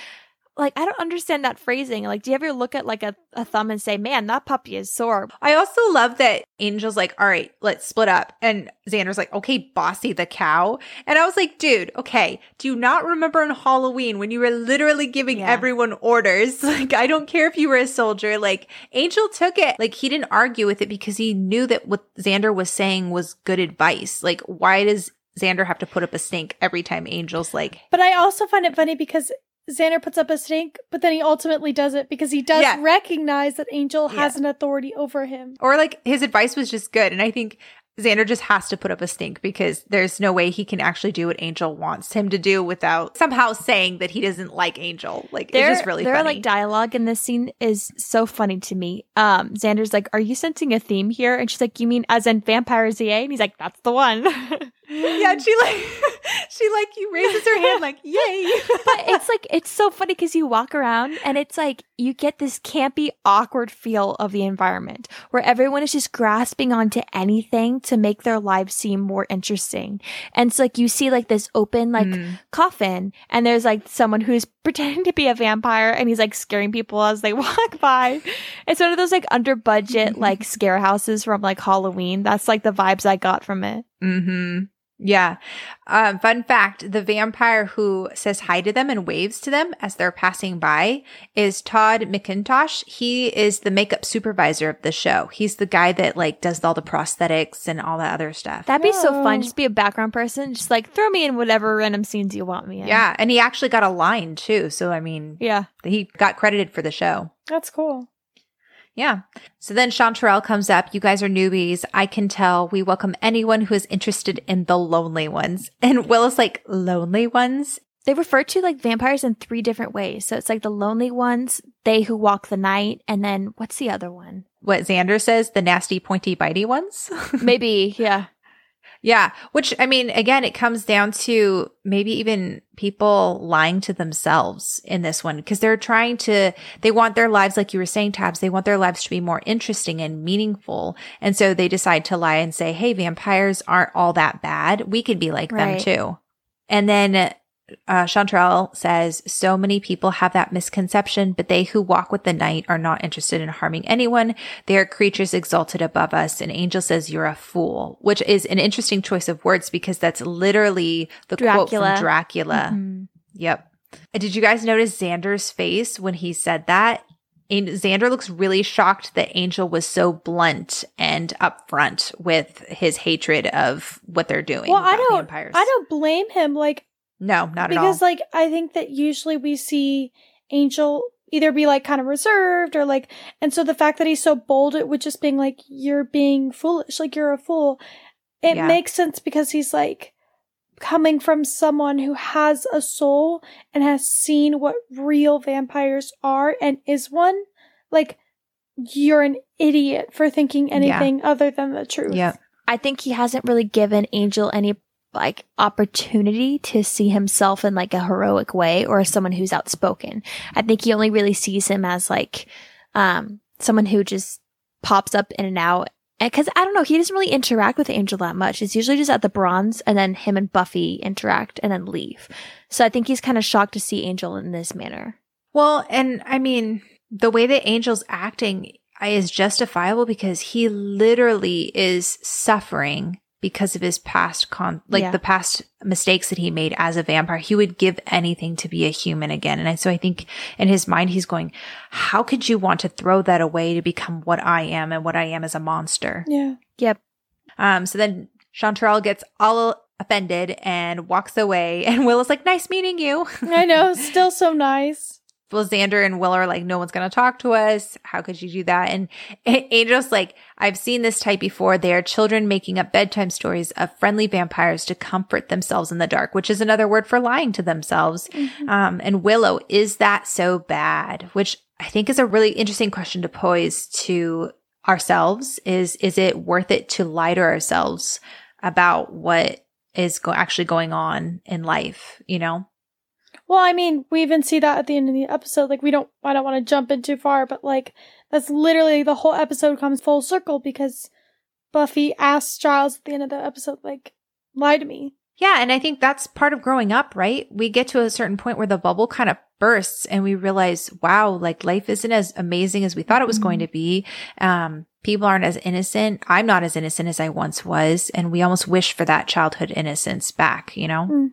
"Like I don't understand that phrasing. Like, do you ever look at like a, a thumb and say, "Man, that puppy is sore"?" I also love that Angel's like, all right, let's split up. And Xander's like, okay, Bossy the cow. And I was like, dude, okay, do you not remember on Halloween when you were literally giving Yeah. everyone orders? Like, I don't care if you were a soldier. Like, Angel took it. Like, he didn't argue with it because he knew that what Xander was saying was good advice. Like, why does Xander have to put up a stink every time Angel's like, But I also find it funny because Xander puts up a stink, but then he ultimately does it because he does Yeah. recognize that Angel Yeah. has an authority over him. or like his advice was just good. And I think Xander just has to put up a stink because there's no way he can actually do what Angel wants him to do without somehow saying that he doesn't like Angel. Like Their, it's just really their funny. like dialogue in this scene is so funny to me. Um, Xander's like, "Are you sensing a theme here?" And she's like, "You mean as in Vampire ZA?" And he's like, "That's the one." yeah, and she like she like he raises her hand like yay. but it's like it's so funny because you walk around and it's like you get this campy, awkward feel of the environment where everyone is just grasping onto anything to make their lives seem more interesting. And it's like you see like this open like Mm. coffin and there's like someone who's pretending to be a vampire and he's like scaring people as they walk by. It's one of those like under budget like scare houses from like Halloween. That's like the vibes I got from it. Mm-hmm. Yeah. Um, fun fact the vampire who says hi to them and waves to them as they're passing by is Todd McIntosh. He is the makeup supervisor of the show. He's the guy that like does all the prosthetics and all that other stuff. That'd be so fun. Just be a background person. Just like throw me in whatever random scenes you want me in. yeah. And he actually got a line too. So, I mean, Yeah. he got credited for the show. That's cool. Yeah. So then Chanterelle comes up. You guys are newbies. I can tell. We welcome anyone who is interested in the lonely ones. And Will is like, lonely ones? They refer to like vampires in three different ways. So it's like the lonely ones, they who walk the night, and then what's the other one? What Xander says, the nasty, pointy, bitey ones? Maybe, yeah. Yeah. Which, I mean, again, it comes down to maybe even people lying to themselves in this one because they're trying to, they want their lives, like you were saying, Tabs, they want their lives to be more interesting and meaningful. And so they decide to lie and say, hey, vampires aren't all that bad. We could be like Right. them too. And then uh, Chanterelle says, so many people have that misconception, but they who walk with the night are not interested in harming anyone. They are creatures exalted above us. And Angel says, you're a fool, which is an interesting choice of words because that's literally the quote from Dracula. Mhm. Yep. Did you guys notice Xander's face when he said that? And Xander looks really shocked that Angel was so blunt and upfront with his hatred of what they're doing. Well, I don't. Vampires. I don't blame him. Like No, not because at all. Because like I think that usually we see Angel either be like kind of reserved or like and so the fact that he's so bold it would just being like you're being foolish like you're a fool it Yeah. makes sense because he's like coming from someone who has a soul and has seen what real vampires are and is one like you're an idiot for thinking anything other than the truth Yeah. I think he hasn't really given Angel any like opportunity to see himself in like a heroic way or someone who's outspoken. I think he only really sees him as like um someone who just pops up in and out. Because I don't know, he doesn't really interact with Angel that much. It's usually just at the bronze, and then him and Buffy interact and then leave. So I think he's kind of shocked to see Angel in this manner. Well, and I mean, the way that Angel's acting is justifiable because he literally is suffering because of his past con, like Yeah. the past mistakes that he made as a vampire. He would give anything to be a human again. And so I think in his mind, he's going, how could you want to throw that away to become what I am and what I am as a monster? yeah Yep. Um, so then Chanterelle gets all offended and walks away. And Will is like, nice meeting you. i know still so nice well, Xander and Will are like, no one's going to talk to us. How could you do that? And Angel's like, I've seen this type before. They are children making up bedtime stories of friendly vampires to comfort themselves in the dark, which is another word for lying to themselves. Um, and Willow, is that so bad? Which I think is a really interesting question to pose to ourselves is, is it worth it to lie to ourselves about what is go- actually going on in life? You know? Well, I mean, we even see that at the end of the episode. Like, we don't, I don't want to jump in too far, but like, that's literally the whole episode comes full circle because Buffy asks Giles at the end of the episode, like, lie to me. Yeah, and I think that's part of growing up, right? We get to a certain point where the bubble kind of bursts and we realize, wow, like life isn't as amazing as we thought it was going to be. Um, people aren't as innocent. I'm not as innocent as I once was. And we almost wish for that childhood innocence back, you know? Mm.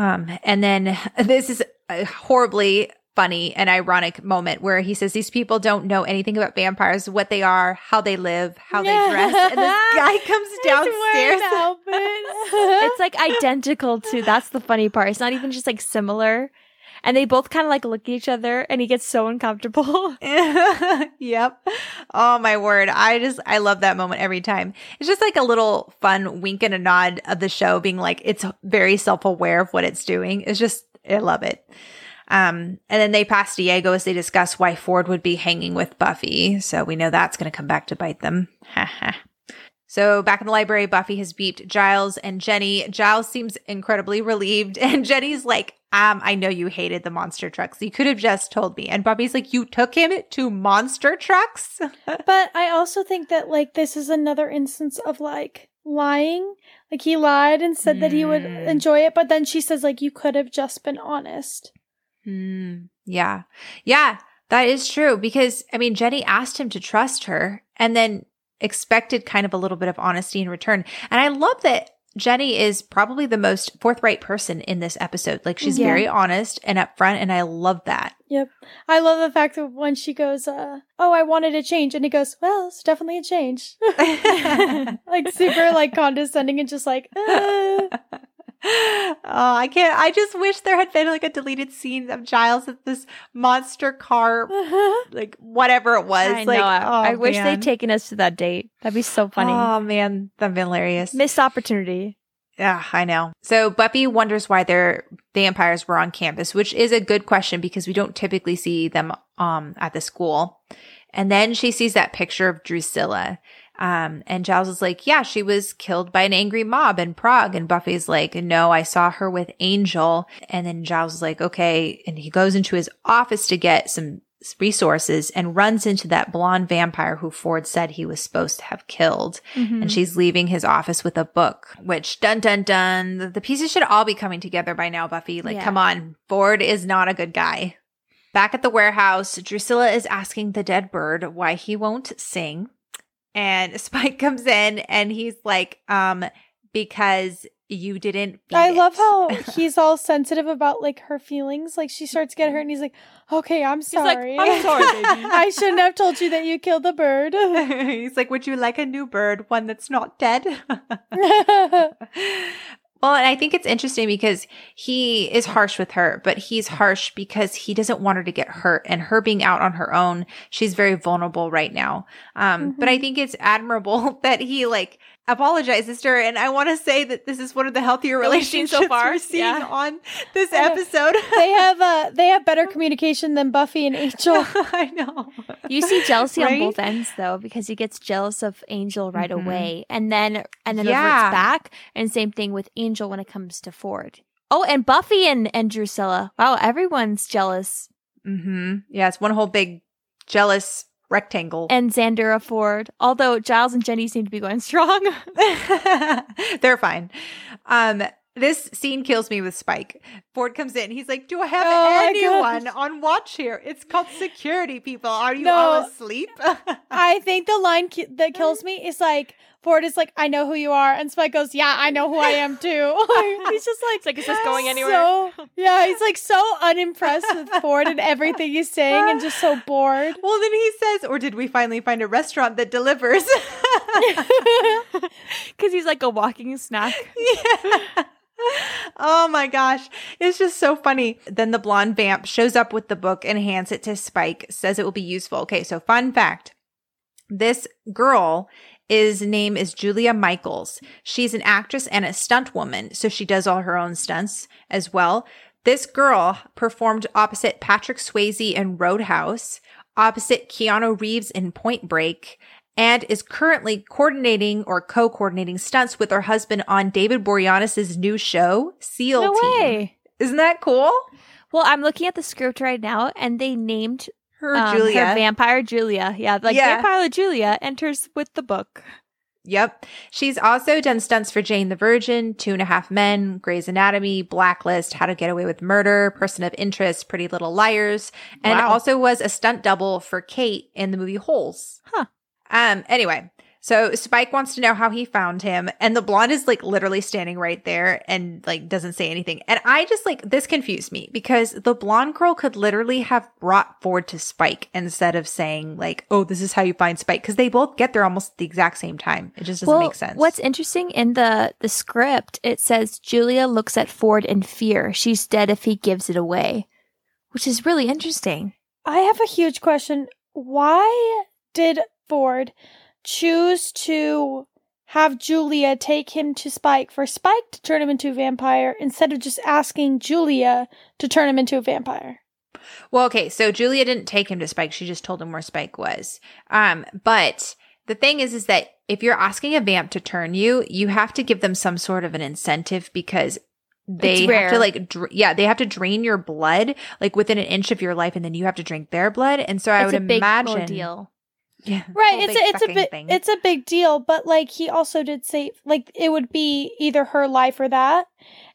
Um, and then this is a horribly funny and ironic moment where he says these people don't know anything about vampires, what they are, how they live, how they dress. And this guy comes downstairs. it's like identical to that's the funny part. It's not even just like similar. And they both kind of like look at each other and he gets so uncomfortable. yep. Oh my word. I just I love that moment every time. It's just like a little fun wink and a nod of the show being like it's very self-aware of what it's doing. It's just I love it. Um and then they pass Diego as they discuss why Ford would be hanging with Buffy. So we know that's going to come back to bite them. So back in the library, Buffy has beeped Giles and Jenny. Giles seems incredibly relieved, and Jenny's like, um, I know you hated the monster trucks. You could have just told me. And Buffy's like, you took him to monster trucks? But I also think that, like, this is another instance of, like, lying. Like, he lied and said that he would Mm. enjoy it, but then she says, like, you could have just been honest. Hmm. Yeah. Yeah, that is true. Because, I mean, Jenny asked him to trust her and then expected kind of a little bit of honesty in return. And I love that Jenny is probably the most forthright person in this episode. Like she's Yeah. very honest and upfront, and I love that. Yep. I love the fact that when she goes, uh, oh, I wanted a change. And he goes, well, it's definitely a change. like super like condescending and just like, uh. oh, I can't. I just wish there had been like a deleted scene of Giles at this monster car, like whatever it was. I like, know. I, oh, I wish man. they'd taken us to that date. That'd be so funny. Oh man, that'd be hilarious. Missed opportunity. Yeah, I know. So Buffy wonders why their vampires were on campus, which is a good question because we don't typically see them um at the school. And then she sees that picture of Drusilla. Um, and Giles is like, yeah, she was killed by an angry mob in Prague. And Buffy's like, no, I saw her with Angel. And then Giles is like, okay. And he goes into his office to get some resources and runs into that blonde vampire who Ford said he was supposed to have killed Mm-hmm. and she's leaving his office with a book, which dun dun dun, the, the pieces should all be coming together by now, Buffy. Like, Yeah. come on, Ford is not a good guy. Back at the warehouse, Drusilla is asking the dead bird why he won't sing. And Spike comes in and he's like, um, because you didn't. feed I love how he's all sensitive about like her feelings. Like she starts to get hurt and he's like, okay, I'm like, sorry. "I'm sorry, baby." I shouldn't have told you that you killed the bird. he's like, would you like a new bird, one that's not dead? Well, and I think it's interesting because he is harsh with her, but he's harsh because he doesn't want her to get hurt and her being out on her own. She's very vulnerable right now. Um, but I think it's admirable that he like apologizes sister. And I want to say that this is one of the healthier That we've seen relationships so far. we're seeing Yeah. on this episode. they have uh they have better communication than Buffy and Angel. I know. You see jealousy Right? on both ends though, because he gets jealous of Angel right Mhm. away, and then and then Yeah. reverts back. And same thing with Angel when it comes to Ford. Oh, and Buffy and and Drusilla. Wow, everyone's jealous. Mm-hmm. Yeah, it's one whole big jealous rectangle. And Xandera Ford. Although Giles and Jenny seem to be going strong. They're fine. Um, this scene kills me with Spike. Ford comes in. He's like, "Do I have Oh anyone on watch here? It's called security people. Are you No. all asleep?" I think the line ki- that kills me is like Ford is like, I know who you are, and Spike goes, Yeah, I know who I am too. he's just like, It's like, is this going anywhere? So yeah, he's like so unimpressed with Ford and everything he's saying, and just so bored. well, then he says, "Or did we finally find a restaurant that delivers?" Because he's like a walking snack. Yeah. Oh my gosh. It's just so funny. Then the blonde vamp shows up with the book and hands it to Spike, says it will be useful. Okay, so fun fact. This girl is name is Julia Michaels. She's an actress and a stunt woman, so she does all her own stunts as well. This girl performed opposite Patrick Swayze in Roadhouse, opposite Keanu Reeves in Point Break, and is currently coordinating or co-coordinating stunts with her husband on David Boreanaz's new show, SEAL No Team. way. Isn't that cool? Well, I'm looking at the script right now, and they named Her um, Julia. her vampire Julia. Yeah, like Yeah. vampire Julia enters with the book. Yep. She's also done stunts for Jane the Virgin, Two and a Half Men, Grey's Anatomy, Blacklist, How to Get Away with Murder, Person of Interest, Pretty Little Liars, and Wow. also was a stunt double for Kate in the movie Holes. Huh. Um, anyway, so Spike wants to know how he found him, and the blonde is like literally standing right there and like doesn't say anything. And I just like this confused me because the blonde girl could literally have brought Ford to Spike instead of saying like, "Oh, this is how you find Spike," because they both get there almost at the exact same time. It just doesn't make sense. What's interesting in the the script, it says Julia looks at Ford in fear. She's dead if he gives it away, which is really interesting. I have a huge question. Why did Ford choose to have Julia take him to Spike for Spike to turn him into a vampire instead of just asking Julia to turn him into a vampire? Well, okay, so Julia didn't take him to Spike. She just told him where Spike was. Um, but the thing is, is that if you're asking a vamp to turn you, you have to give them some sort of an incentive because they have to like, dr- yeah, they have to drain your blood like within an inch of your life, and then you have to drink their blood. And so I would a big imagine, ordeal. Yeah, Right, it's a, it's a big thing. it's a big deal, but like he also did say like it would be either her life or that.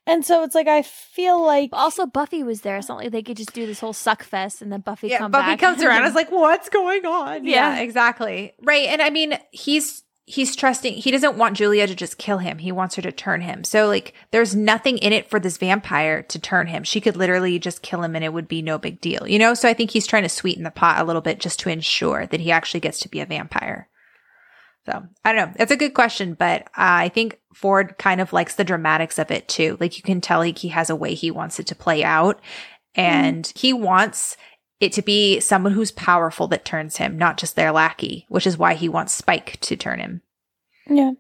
And so it's like I feel like But also, Buffy was there. It's not like they could just do this whole suck fest and then Buffy yeah, Buffy back. comes around. I was like, what's going on? Yeah. Yeah. exactly. Right. And I mean, he's he's trusting he doesn't want Julia to just kill him. He wants her to turn him. So like there's nothing in it for this vampire to turn him. She could literally just kill him and it would be no big deal. You know? So I think he's trying to sweeten the pot a little bit just to ensure that he actually gets to be a vampire. So I don't know. That's a good question, but uh, I think Ford kind of likes the dramatics of it too. Like you can tell like he has a way he wants it to play out and mm. he wants it to be someone who's powerful that turns him, not just their lackey, which is why he wants Spike to turn him. Yeah.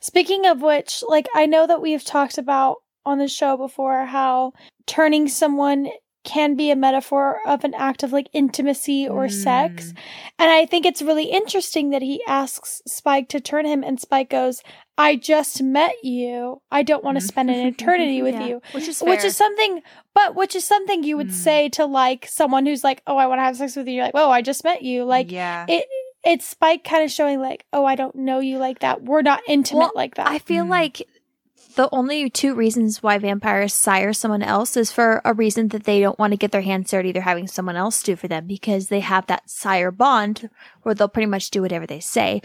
Speaking of which, like, I know that we've talked about on the show before how turning someone can be a metaphor of an act of like intimacy or mm. sex. And I think it's really interesting that he asks Spike to turn him, and Spike goes, I just met you. I don't want to spend an eternity with yeah, you. Which is fair. Which is something but which is something you would mm. say to like someone who's like, Oh, I want to have sex with you. You're like, Whoa, I just met you. Like yeah. it it's Spike kind of showing like, Oh, I don't know you like that. We're not intimate well, like that. I feel mm. like the only two reasons why vampires sire someone else is for a reason that they don't want to get their hands dirty. They're having someone else do for them because they have that sire bond where they'll pretty much do whatever they say.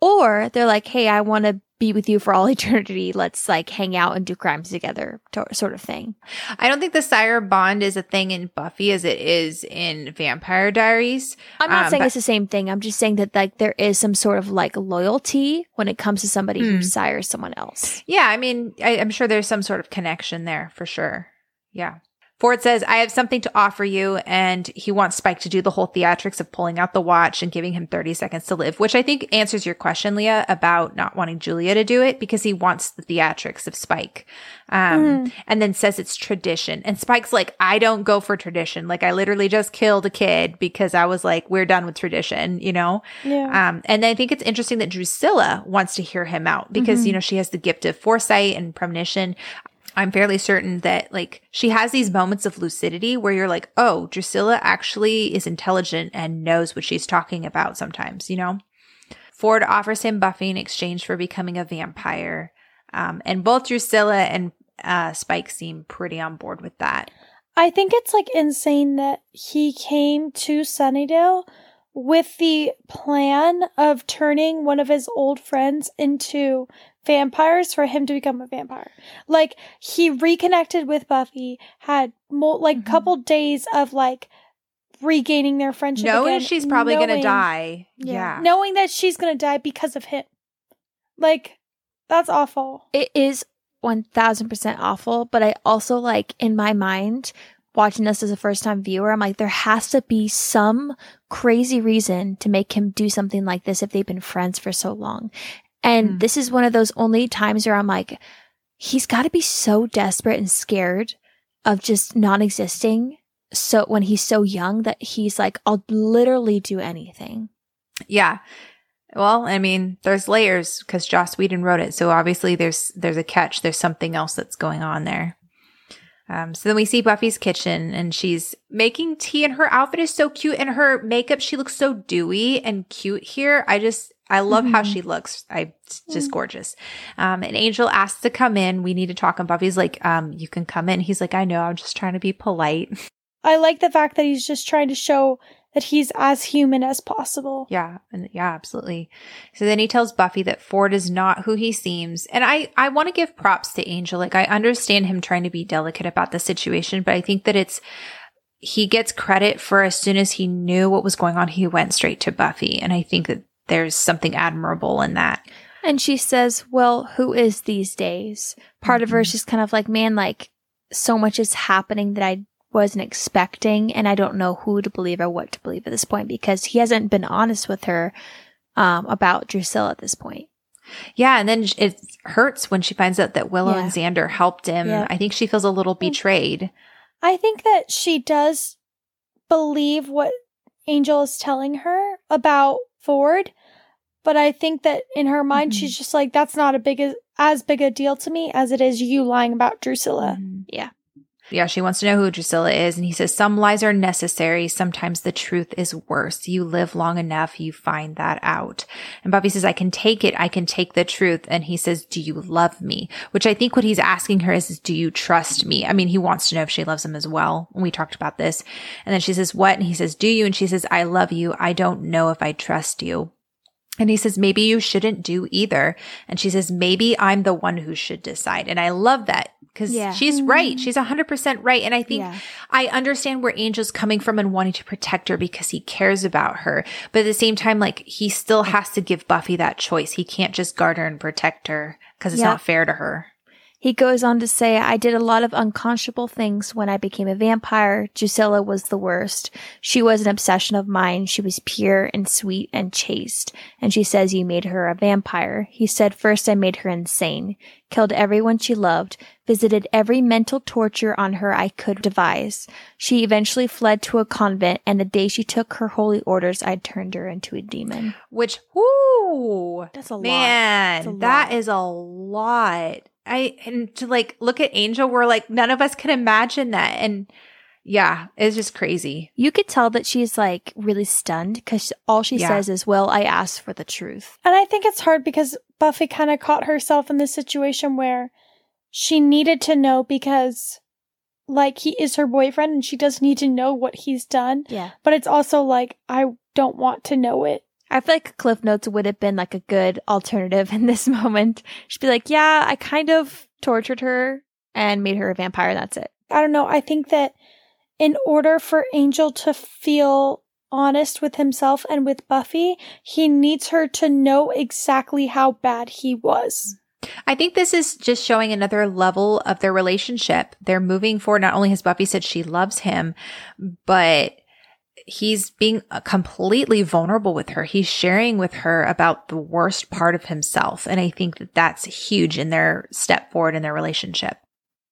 Or they're like, hey, I want to be with you for all eternity. Let's like hang out and do crimes together, to- sort of thing. I don't think the sire bond is a thing in Buffy as it is in Vampire Diaries. I'm not um, saying but- it's the same thing. I'm just saying that like there is some sort of like loyalty when it comes to somebody mm. who hmm. sires someone else. Yeah, I mean, I, I'm sure there's some sort of connection there for sure. Yeah. Ford says, I have something to offer you. And he wants Spike to do the whole theatrics of pulling out the watch and giving him 30 seconds to live, which I think answers your question, Leah, about not wanting Julia to do it because he wants the theatrics of Spike. Um, mm. and then says it's tradition. And Spike's like, I don't go for tradition. Like I literally just killed a kid because I was like, we're done with tradition, you know? Yeah. Um, and I think it's interesting that Drusilla wants to hear him out because, mm-hmm. you know, she has the gift of foresight and premonition. I'm fairly certain that like she has these moments of lucidity where you're like, oh, Drusilla actually is intelligent and knows what she's talking about sometimes, you know? Ford offers him Buffy in exchange for becoming a vampire. Um, and both Drusilla and uh, Spike seem pretty on board with that. I think it's like insane that he came to Sunnydale with the plan of turning one of his old friends into vampires for him to become a vampire. Like he reconnected with Buffy, had mo- like mm-hmm. couple days of like regaining their friendship. Knowing again, she's probably knowing, gonna die. Yeah. yeah. Knowing that she's gonna die because of him. Like, that's awful. It is 1000% awful, but I also like in my mind, watching this as a first time viewer, I'm like, there has to be some crazy reason to make him do something like this if they've been friends for so long. And mm. this is one of those only times where I'm like, he's got to be so desperate and scared of just non existing. So when he's so young that he's like, I'll literally do anything. Yeah. Well, I mean, there's layers because Joss Whedon wrote it. So obviously there's, there's a catch. There's something else that's going on there. Um, so then we see Buffy's kitchen and she's making tea and her outfit is so cute and her makeup, she looks so dewy and cute here. I just, I love mm-hmm. how she looks. I just gorgeous. Um, and Angel asks to come in. We need to talk. And Buffy's like, um, you can come in. He's like, I know. I'm just trying to be polite. I like the fact that he's just trying to show that he's as human as possible. Yeah, and yeah, absolutely. So then he tells Buffy that Ford is not who he seems. And I I want to give props to Angel. Like I understand him trying to be delicate about the situation, but I think that it's he gets credit for as soon as he knew what was going on, he went straight to Buffy. And I think that there's something admirable in that. And she says, Well, who is these days? Part mm-hmm. of her is mm-hmm. just kind of like, Man, like so much is happening that I wasn't expecting, and I don't know who to believe or what to believe at this point because he hasn't been honest with her um, about Drusilla at this point. Yeah, and then it hurts when she finds out that Willow yeah. and Xander helped him. Yeah. I think she feels a little betrayed. I think that she does believe what Angel is telling her about Ford, but I think that in her mind mm-hmm. she's just like that's not a big as big a deal to me as it is you lying about Drusilla. Mm-hmm. Yeah. Yeah, she wants to know who Drusilla is. And he says, Some lies are necessary. Sometimes the truth is worse. You live long enough, you find that out. And Buffy says, I can take it. I can take the truth. And he says, Do you love me? Which I think what he's asking her is, Do you trust me? I mean, he wants to know if she loves him as well. We talked about this. And then she says, What? And he says, Do you? And she says, I love you. I don't know if I trust you. And he says, maybe you shouldn't do either. And she says, maybe I'm the one who should decide. And I love that because Yeah. she's mm-hmm. right. She's 100% right. And I think Yeah. I understand where Angel's coming from and wanting to protect her because he cares about her. But at the same time, like he still has to give Buffy that choice. He can't just guard her and protect her because it's Yep. not fair to her. He goes on to say, I did a lot of unconscionable things when I became a vampire. Drusilla was the worst. She was an obsession of mine. She was pure and sweet and chaste. And she says you made her a vampire. He said, first I made her insane, killed everyone she loved, visited every mental torture on her I could devise. She eventually fled to a convent, and the day she took her holy orders, I turned her into a demon. Which, whoo, That's a lot. man, That's a that lot. is a lot. I and to like look at Angel, we're like none of us can imagine that, and yeah, it's just crazy. You could tell that she's like really stunned because all she Yeah. says is, Well, I asked for the truth. And I think it's hard because Buffy kind of caught herself in this situation where she needed to know because, like, he is her boyfriend and she does need to know what he's done. Yeah. But it's also like, I don't want to know it. I feel like Cliff Notes would have been like a good alternative in this moment. She'd be like, Yeah, I kind of tortured her and made her a vampire. That's it. I don't know. I think that in order for Angel to feel honest with himself and with Buffy, he needs her to know exactly how bad he was. I think this is just showing another level of their relationship. They're moving forward. Not only has Buffy said she loves him, but he's being uh, completely vulnerable with her. He's sharing with her about the worst part of himself. And I think that that's huge in their step forward in their relationship.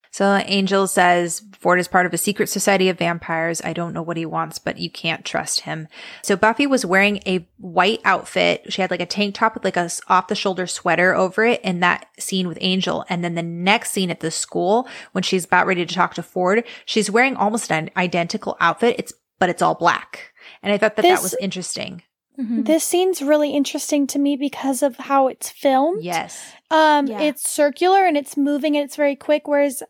So Angel says Ford is part of a secret society of vampires. I don't know what he wants, but you can't trust him. So Buffy was wearing a white outfit. She had like a tank top with like a off the shoulder sweater over it in that scene with Angel. And then the next scene at the school when she's about ready to talk to Ford, she's wearing almost an identical outfit. It's, but it's all black. And I thought that that was interesting. This scene's really interesting to me because of how it's filmed. Yes. Um, Yeah. it's circular and it's moving and it's very quick, whereas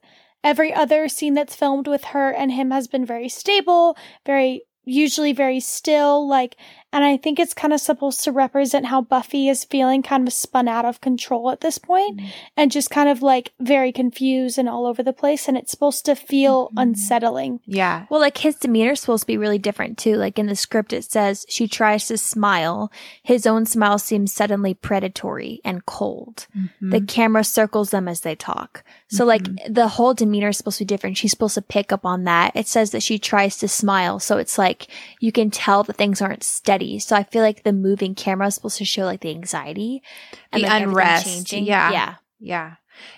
every other scene that's filmed with her and him has been very stable, very usually very still, like and I think it's kind of supposed to represent how Buffy is feeling kind of spun out of control at this point Mhm. and just kind of like very confused and all over the place and it's supposed to feel Mhm. unsettling. Yeah. Well, like his demeanor is supposed to be really different too. Like in the script, it says she tries to smile. His own smile seems suddenly predatory and cold. The camera circles them as they talk. So like the whole demeanor is supposed to be different. She's supposed to pick up on that. It says that she tries to smile. So it's like you can tell that things aren't steady. So I feel like the moving camera is supposed to show like the anxiety The like, unrest. Yeah. Yeah. Yeah.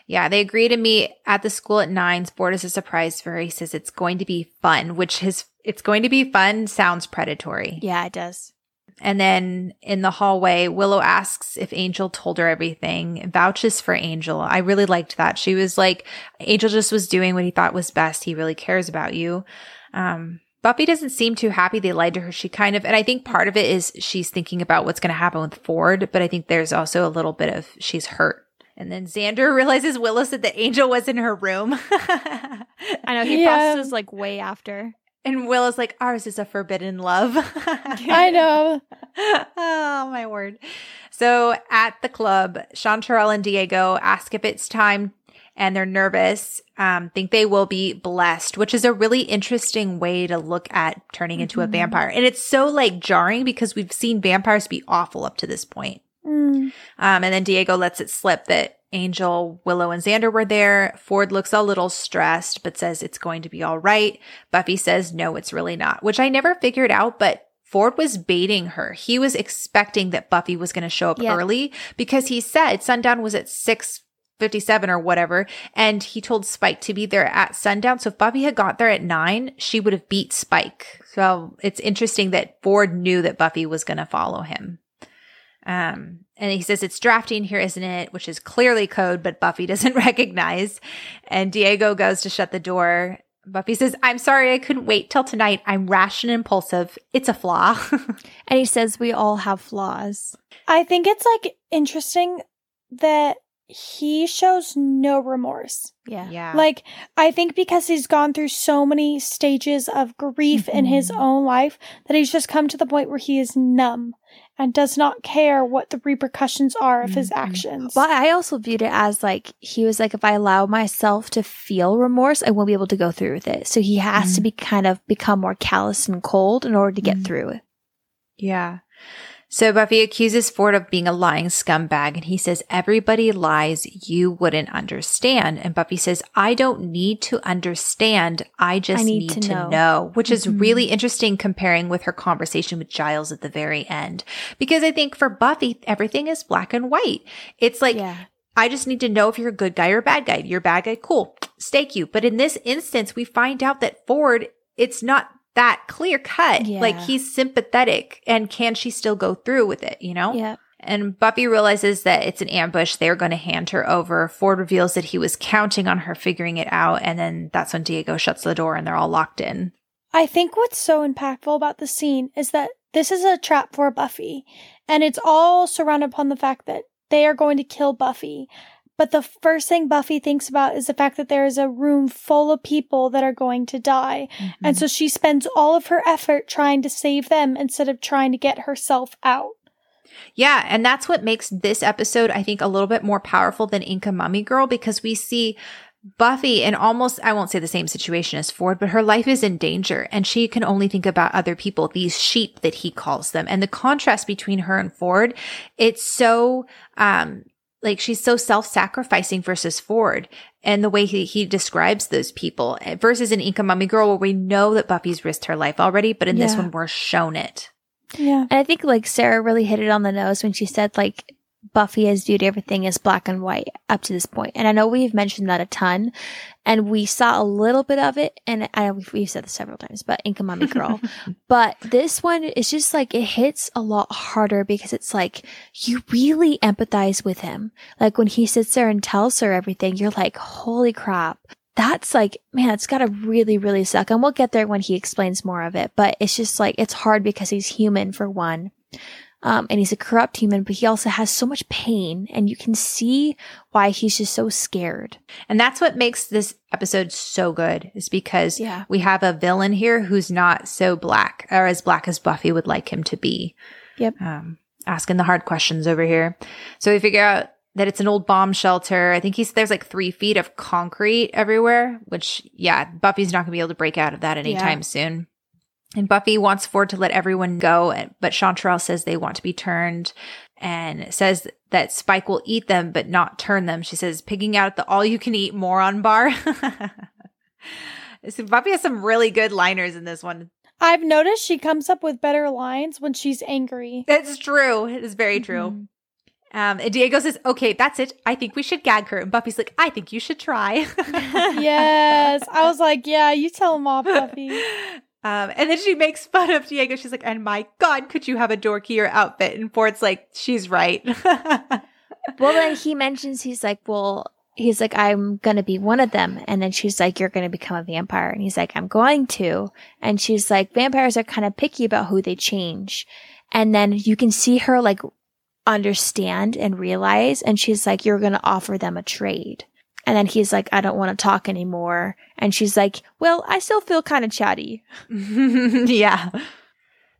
Yeah. They agree to meet at the school at nine. Ford is a surprise for her. He says it's going to be fun, which his it's going to be fun sounds predatory. Yeah, it does. And then in the hallway, Willow asks if Angel told her everything, vouches for Angel. I really liked that. She was like, Angel just was doing what he thought was best. He really cares about you. Um, Buffy doesn't seem too happy they lied to her. She kind of, and I think part of it is she's thinking about what's going to happen with Ford, but I think there's also a little bit of she's hurt. And then Xander realizes Willow said that Angel was in her room. I know he Yeah. processes like way after. and Willow's like, ours is a forbidden love. I know. oh my word. So at the club, Chanterelle and Diego ask if it's time and they're nervous, um, think they will be blessed, which is a really interesting way to look at turning into a Mhm. vampire. And it's so like jarring because we've seen vampires be awful up to this point. Mm. Um, and then Diego lets it slip that Angel, Willow, and Xander were there. Ford looks a little stressed, but says it's going to be all right. Buffy says, no, it's really not, which I never figured out, but Ford was baiting her. He was expecting that Buffy was going to show up early because he said sundown was at 657 or whatever. And he told Spike to be there at sundown. So if Buffy had got there at nine, she would have beat Spike. So it's interesting that Ford knew that Buffy was going to follow him. Um, and he says it's drafting here, isn't it? Which is clearly code, but Buffy doesn't recognize. And Diego goes to shut the door. Buffy says, I'm sorry I couldn't wait till tonight. I'm rash and impulsive. It's a flaw. And he says we all have flaws. I think it's like interesting that he shows no remorse. Yeah. yeah. Like, I think because he's gone through so many stages of grief in his Mhm. own life that he's just come to the point where he is numb. and does not care what the repercussions are of his Mhm. actions. But I also viewed it as like he was like, if I allow myself to feel remorse, I won't be able to go through with it. So he has to be kind of become more callous and cold in order to get Mhm. through it. Yeah. So Buffy accuses Ford of being a lying scumbag and he says, everybody lies. You wouldn't understand. And Buffy says, I don't need to understand. I just need need, to to, know." know. which is Mhm. really interesting comparing with her conversation with Giles at the very end. Because I think for Buffy, everything is black and white. It's like, yeah. I just need to know if you're a good guy or a bad guy. You're a bad guy, cool, stake you. But in this instance, we find out that Ford, it's not that clear cut. Yeah. Like he's sympathetic, and can she still go through with it? You know. Yeah. And Buffy realizes that it's an ambush. They're going to hand her over. Ford reveals that he was counting on her figuring it out, and then that's when Diego shuts the door and they're all locked in. I think what's so impactful about the scene is that this is a trap for Buffy, and it's all surrounded upon the fact that they are going to kill Buffy. But the first thing Buffy thinks about is the fact that there is a room full of people that are going to die. And so she spends all of her effort trying to save them instead of trying to get herself out. Yeah, and that's what makes this episode, I think, a little bit more powerful than Inca Mummy Girl because we see Buffy in almost, I won't say the same situation as Ford, but her life is in danger and she can only think about other people, these sheep that he calls them. And the contrast between her and Ford, it's so, um, like she's so self-sacrificing versus Ford and the way he, he describes those people versus an Inca Mummy Girl where we know that Buffy's risked her life already, but in this one we're shown it. Yeah. And I think like Sarah really hit it on the nose when she said like Buffy has viewed everything as black and white up to this point. And I know we've mentioned that a ton and we saw a little bit of it. And I know we've, we've said this several times, but Inca Mummy Girl. but this one is just like it hits a lot harder because it's like you really empathize with him. Like when he sits there and tells her everything, you're like, holy crap. That's like, man, it's gotta really, really suck. And we'll get there when he explains more of it. But it's just like, it's hard because he's human for one. Um, and he's a corrupt human, but he also has so much pain and you can see why he's just so scared. And that's what makes this episode so good is because Yeah. we have a villain here who's not so black or as black as Buffy would like him to be. Yep. Um, asking the hard questions over here. So we figure out that it's an old bomb shelter. I think he's there's like three feet of concrete everywhere, which yeah, Buffy's not gonna be able to break out of that anytime soon. And Buffy wants Ford to let everyone go, but Chanterelle says they want to be turned and says that Spike will eat them but not turn them. She says, pigging out at the all you can eat moron bar. so Buffy has some really good liners in this one. I've noticed she comes up with better lines when she's angry. It's true. It is very true. Um, and Diego says, okay, that's it. I think we should gag her. And Buffy's like, I think you should try. yes. I was like, yeah, you tell him off, Buffy. Um, and then she makes fun of Diego. She's like, and my God, could you have a dorkier outfit? And Ford's like, she's right. Well, then he mentions he's like, well, he's like, I'm gonna be one of them, and then she's like, you're gonna become a vampire, and he's like, I'm going to, and she's like, vampires are kind of picky about who they change, and then you can see her like understand and realize, and she's like, you're gonna offer them a trade. And then he's like, I don't want to talk anymore. And she's like, Well, I still feel kind of chatty. yeah.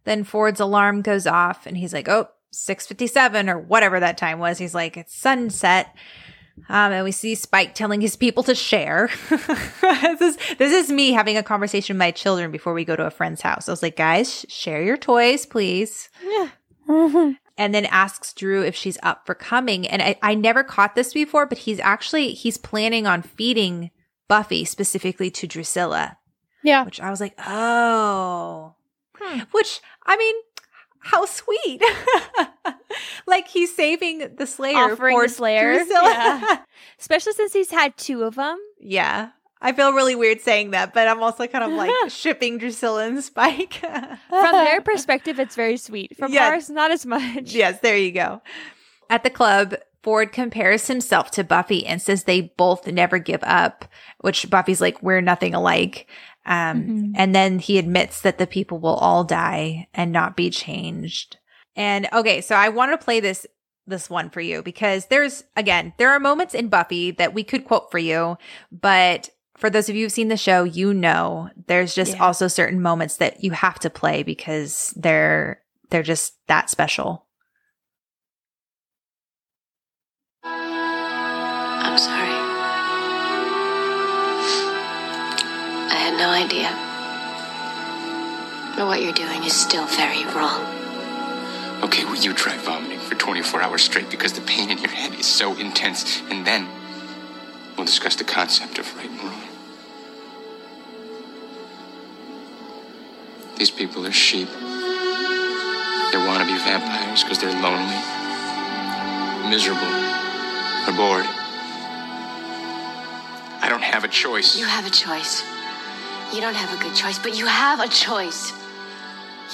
Then Ford's alarm goes off and he's like, oh, 657 or whatever that time was. He's like, it's sunset. Um, and we see Spike telling his people to share. this, is, this is me having a conversation with my children before we go to a friend's house. I was like, guys, sh- share your toys, please. Mhm. And then asks Drew if she's up for coming. And I, I never caught this before, but he's actually, he's planning on feeding Buffy specifically to Drusilla yeah. which I was like, oh, Hmm. which I mean, how sweet. like he's saving the Slayer, Offering for the Slayer, yeah. Especially since he's had two of them. yeah. I feel really weird saying that, but I'm also kind of like shipping Drusilla and Spike. From their perspective, it's very sweet. From Yeah. ours, not as much. yes, there you go. At the club, Ford compares himself to Buffy and says they both never give up, which Buffy's like, we're nothing alike. Um, Mhm. and then he admits that the people will all die and not be changed. And okay, so I want to play this this one for you because there's again, there are moments in Buffy that we could quote for you, but for those of you who've seen the show, you know there's just yeah. also certain moments that you have to play because they're they're just that special. I'm sorry. I had no idea. But what you're doing is still very wrong. Okay, will you try vomiting for 24 hours straight because the pain in your head is so intense, and then we'll discuss the concept of right and wrong. These people are sheep. They want to be vampires because they're lonely, miserable, or bored. I don't have a choice. You have a choice. You don't have a good choice, but you have a choice.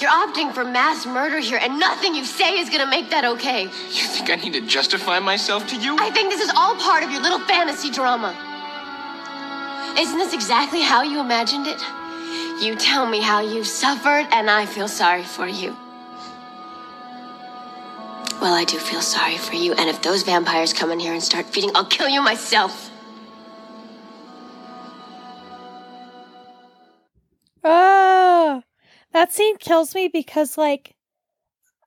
You're opting for mass murder here, and nothing you say is gonna make that okay. You think I need to justify myself to you? I think this is all part of your little fantasy drama. Isn't this exactly how you imagined it? You tell me how you've suffered, and I feel sorry for you. Well, I do feel sorry for you, and if those vampires come in here and start feeding, I'll kill you myself. Ah, that scene kills me because, like,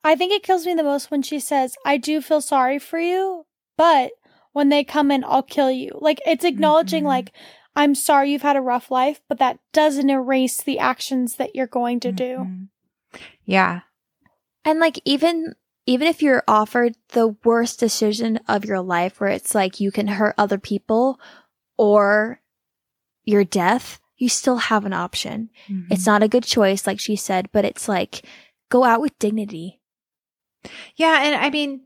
I think it kills me the most when she says, I do feel sorry for you, but when they come in, I'll kill you. Like, it's acknowledging, Mhm. like, I'm sorry you've had a rough life, but that doesn't erase the actions that you're going to do. Mhm. Yeah. And like even even if you're offered the worst decision of your life where it's like you can hurt other people or your death, you still have an option. It's not a good choice like she said, but it's like go out with dignity. Yeah, and I mean,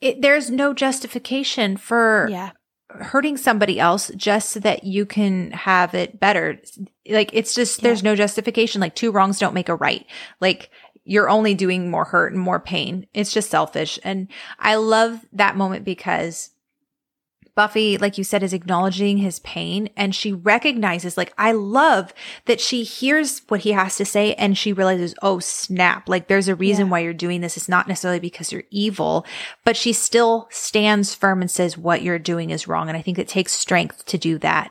it, there's no justification for Yeah. Hurting somebody else just so that you can have it better. Like it's just there's no justification. Like two wrongs don't make a right. Like you're only doing more hurt and more pain. It's just selfish. And I love that moment because Buffy, like you said, is acknowledging his pain and she recognizes, like, I love that she hears what he has to say and she realizes, oh, snap. Like, there's a reason Yeah. why you're doing this. It's not necessarily because you're evil, but she still stands firm and says what you're doing is wrong. And I think it takes strength to do that.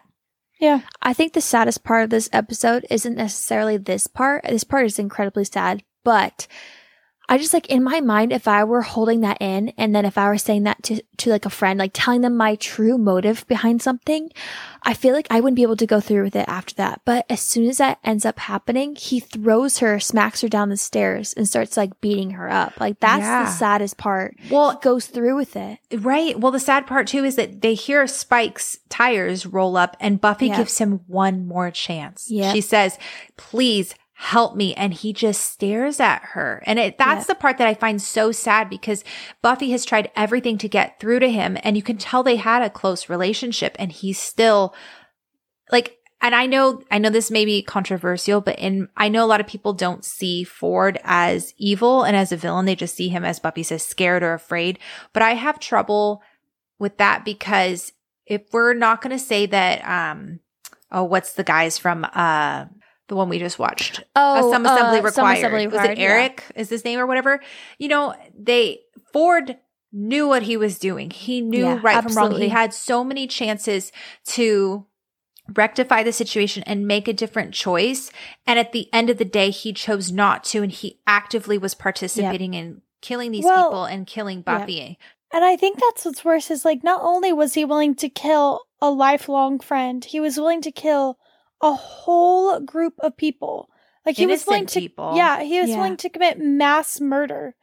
Yeah. I think the saddest part of this episode isn't necessarily this part. This part is incredibly sad, but I just like in my mind, if I were holding that in and then if I were saying that to, to like a friend, like telling them my true motive behind something, I feel like I wouldn't be able to go through with it after that. But as soon as that ends up happening, he throws her, smacks her down the stairs and starts like beating her up. Like that's Yeah. the saddest part. Well, He goes through with it. Right. Well, the sad part too is that they hear Spike's tires roll up and Buffy Yeah. gives him one more chance. Yeah. She says, please help me. And he just stares at her. And it, that's Yep. the part that I find so sad because Buffy has tried everything to get through to him. And you can tell they had a close relationship and he's still like, and I know, I know this may be controversial, but in, I know a lot of people don't see Ford as evil and as a villain. They just see him as Buffy says, scared or afraid. But I have trouble with that because if we're not going to say that, um, oh, what's the guys from, uh, the one we just watched? Oh, Uh, some assembly uh, required. Some assembly Was required, it yeah. Eric? Is his name or whatever? You know, they Ford knew what he was doing. He knew Yeah, right from wrong. He had so many chances to rectify the situation and make a different choice. And at the end of the day, he chose not to, and he actively was participating in killing these Well, people and killing Buffy. And I think that's what's worse is like not only was he willing to kill a lifelong friend, he was willing to kill a whole group of people. Like he was Innocent willing to people. Yeah, he was Yeah. willing to commit mass murder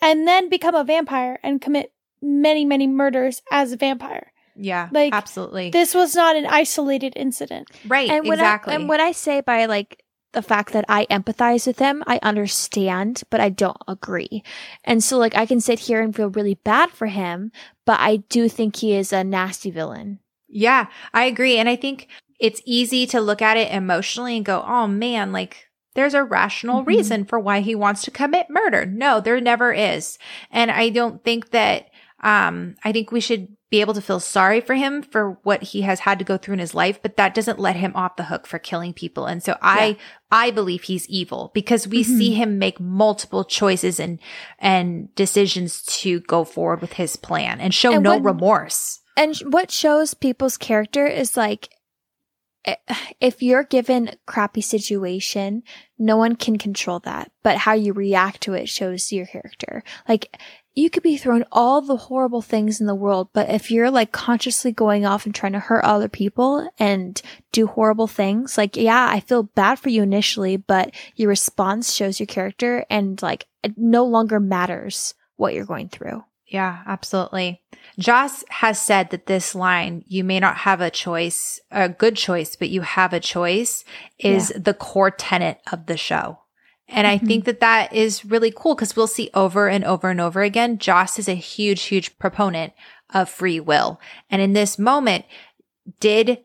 and then become a vampire and commit many, many murders as a vampire. Yeah, Like, absolutely. This was not an isolated incident. right, and exactly. I, and when I say by like the fact that I empathize with him, I understand, but I don't agree. And so like I can sit here and feel really bad for him, but I do think he is a nasty villain. Yeah, I agree. And I think it's easy to look at it emotionally and go, oh man, like there's a rational Mhm. reason for why he wants to commit murder. No, there never is. And I don't think that, um, I think we should be able to feel sorry for him for what he has had to go through in his life, but that doesn't let him off the hook for killing people. And so I, I believe he's evil because we Mhm. see him make multiple choices and, and decisions to go forward with his plan and show And no remorse. And what shows people's character is like if you're given crappy situation, no one can control that, but how you react to it shows your character. Like you could be thrown all the horrible things in the world, but if you're like consciously going off and trying to hurt other people and do horrible things, like, yeah, I feel bad for you initially, but your response shows your character and like it no longer matters what you're going through. Yeah, absolutely. Joss has said that this line, you may not have a choice, a good choice, but you have a choice is the core tenet of the show. And I mm-hmm. think that that is really cool because we'll see over and over and over again. Joss is a huge, huge proponent of free will. And in this moment, did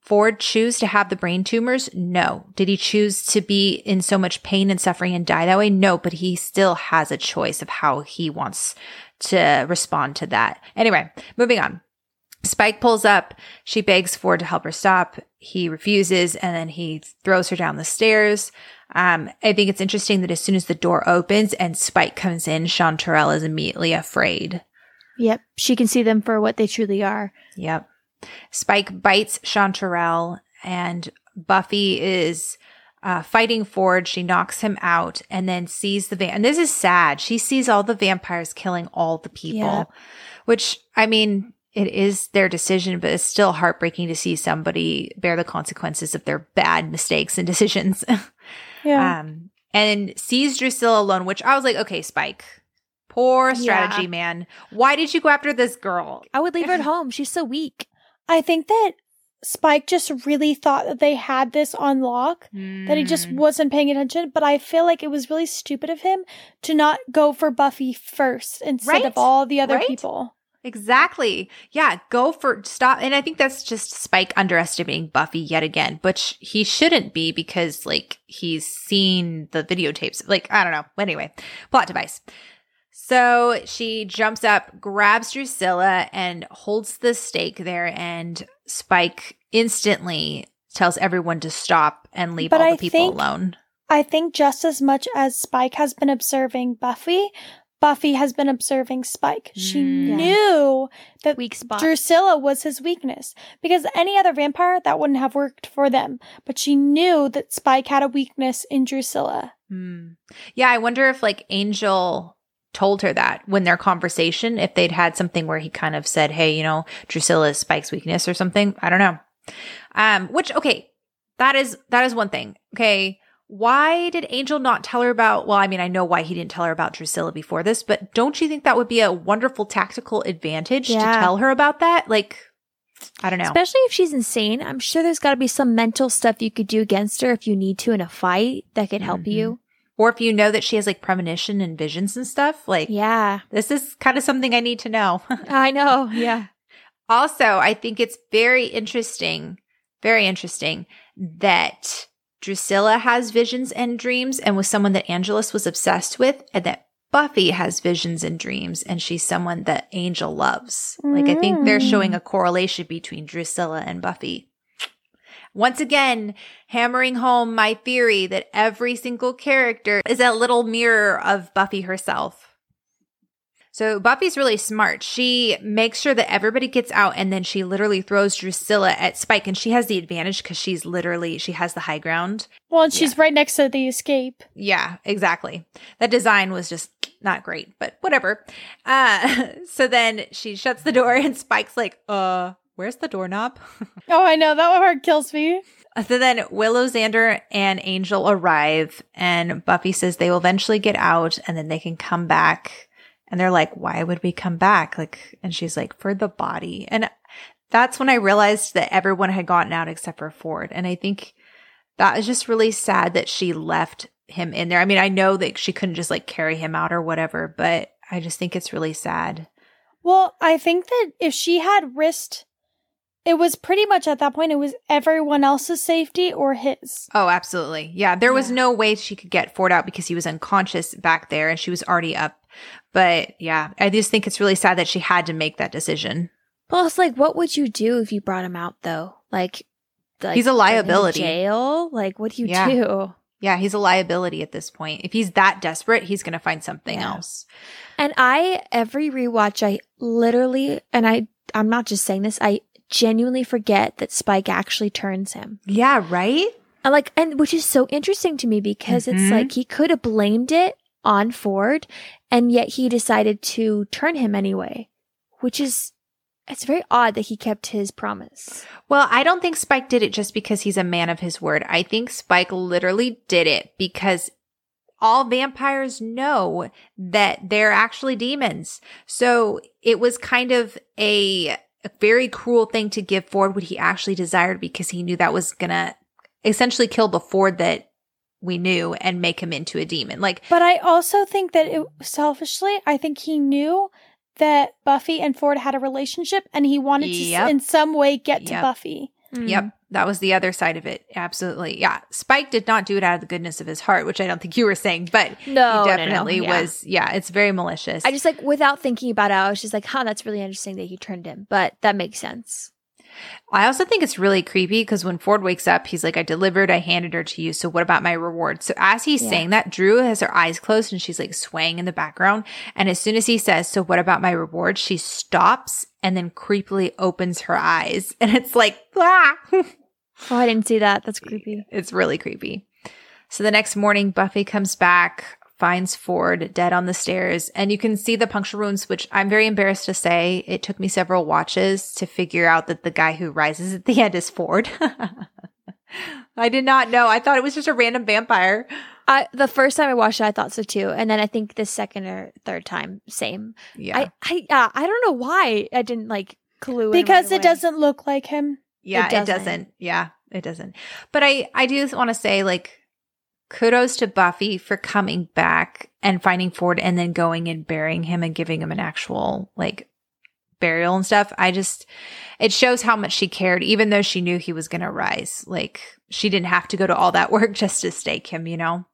Ford choose to have the brain tumors? No. Did he choose to be in so much pain and suffering and die that way? No, but he still has a choice of how he wants to respond to that. Anyway, moving on. Spike pulls up. She begs Ford to help her stop. He refuses and then he throws her down the stairs. Um, I think it's interesting that as soon as the door opens and Spike comes in, Chanterelle is immediately afraid. Yep. She can see them for what they truly are. Yep. Spike bites Chanterelle and Buffy is uh, fighting Ford. She knocks him out and then sees the van. And this is sad. She sees all the vampires killing all the people, Yeah. which I mean, it is their decision, but it's still heartbreaking to see somebody bear the consequences of their bad mistakes and decisions. Yeah. um, and sees Drusilla alone, which I was like, okay, Spike, poor strategy, Yeah. man. Why did you go after this girl? I would leave her at home. She's so weak. I think that Spike just really thought that they had this on lock, that he just Mm. wasn't paying attention. But I feel like it was really stupid of him to not go for Buffy first instead Right? of all the other Right? people. Exactly. Yeah, go for stop. And I think that's just Spike underestimating Buffy yet again, but sh- he shouldn't be because like he's seen the videotapes. Like, I don't know. Anyway, plot device. So she jumps up, grabs Drusilla, and holds the stake there. And Spike instantly tells everyone to stop and leave But all the I people think- alone. I think just as much as Spike has been observing Buffy, Buffy has been observing Spike. She Mm. Yeah. knew that Weak spot. Drusilla was his weakness because any other vampire that wouldn't have worked for them. But she knew that Spike had a weakness in Drusilla. Hmm. Yeah, I wonder if like Angel told her that when their conversation, if they'd had something where he kind of said, Hey, you know, Drusilla is Spike's weakness or something. I don't know. Um, which, okay, that is, that is one thing. Okay. Why did Angel not tell her about, well, I mean, I know why he didn't tell her about Drusilla before this, but don't you think that would be a wonderful tactical advantage to tell her about that? Like, I don't know. Especially if she's insane. I'm sure there's got to be some mental stuff you could do against her if you need to in a fight that could help Mhm. you. Or if you know that she has like premonition and visions and stuff, like, Yeah. this is kind of something I need to know. I know. Yeah. Also, I think it's very interesting, very interesting that Drusilla has visions and dreams and was someone that Angelus was obsessed with, and that Buffy has visions and dreams and she's someone that Angel loves. Like, I think they're Mm. showing a correlation between Drusilla and Buffy. Once again, hammering home my theory that every single character is a little mirror of Buffy herself. So Buffy's really smart. She makes sure that everybody gets out and then she literally throws Drusilla at Spike and she has the advantage because she's literally, she has the high ground. Well, and she's right next to the escape. Yeah, exactly. That design was just not great, but whatever. Uh, so then she shuts the door and Spike's like, uh, where's the doorknob? Oh, I know. That one part kills me. So then Willow, Xander, and Angel arrive, and Buffy says they will eventually get out and then they can come back. And they're like, why would we come back? Like, and she's like, for the body. And that's when I realized that everyone had gotten out except for Ford. And I think that is just really sad that she left him in there. I mean, I know that she couldn't just like carry him out or whatever, but I just think it's really sad. Well, I think that if she had risked, it was pretty much at that point, it was everyone else's safety or his. Oh, absolutely. Yeah. There was Yeah. no way she could get Ford out because he was unconscious back there and she was already up. But yeah, I just think it's really sad that she had to make that decision. Plus, like, what would you do if you brought him out though? Like, like He's a put in liability. Jail? Like, what do you Yeah. do? Yeah, he's a liability at this point. If he's that desperate, he's going to find something Yeah. else. And I every rewatch, I literally, and I, I'm not just saying this. I genuinely forget that Spike actually turns him. Yeah, right? And like, and which is so interesting to me because Mhm. it's like he could have blamed it on Ford, and yet he decided to turn him anyway, which is it's very odd that he kept his promise. Well, I don't think Spike did it just because he's a man of his word. I think Spike literally did it because all vampires know that they're actually demons. So it was kind of a, a very cruel thing to give Ford what he actually desired because he knew that was gonna essentially kill the Ford that we knew and make him into a demon. Like, But I also think that it selfishly, I think he knew that Buffy and Ford had a relationship and he wanted Yep. to in some way get to Yep. Buffy. Yep. Mm. That was the other side of it. Absolutely. Yeah. Spike did not do it out of the goodness of his heart, which I don't think you were saying, but No, he no, no, definitely yeah. was. Yeah. It's very malicious. I just like without thinking about it, I was just like, huh, that's really interesting that he turned him. But that makes sense. I also think it's really creepy because when Ford wakes up, he's like, I delivered, I handed her to you. So what about my reward? So as he's Yeah. saying that, Drew has her eyes closed and she's like swaying in the background. And as soon as he says, So what about my reward? She stops and then creepily opens her eyes. And it's like, ah! Oh, I didn't see that. That's creepy. It's really creepy. So the next morning, Buffy comes back, finds Ford dead on the stairs, and you can see the puncture wounds, which I'm very embarrassed to say. It took me several watches to figure out that the guy who rises at the end is Ford. I did not know. I thought it was just a random vampire. I the first time I watched it, I thought so too, and then I think the second or third time, same. Yeah. I I uh, I don't know why I didn't like clue in Because right it away. doesn't look like him. yeah, it it doesn't. doesn't. Yeah, it doesn't. But I, I do want to say, like, kudos to Buffy for coming back and finding Ford and then going and burying him and giving him an actual, like, burial and stuff. I just, it shows how much she cared, even though she knew he was going to rise. Like, she didn't have to go to all that work just to stake him, you know?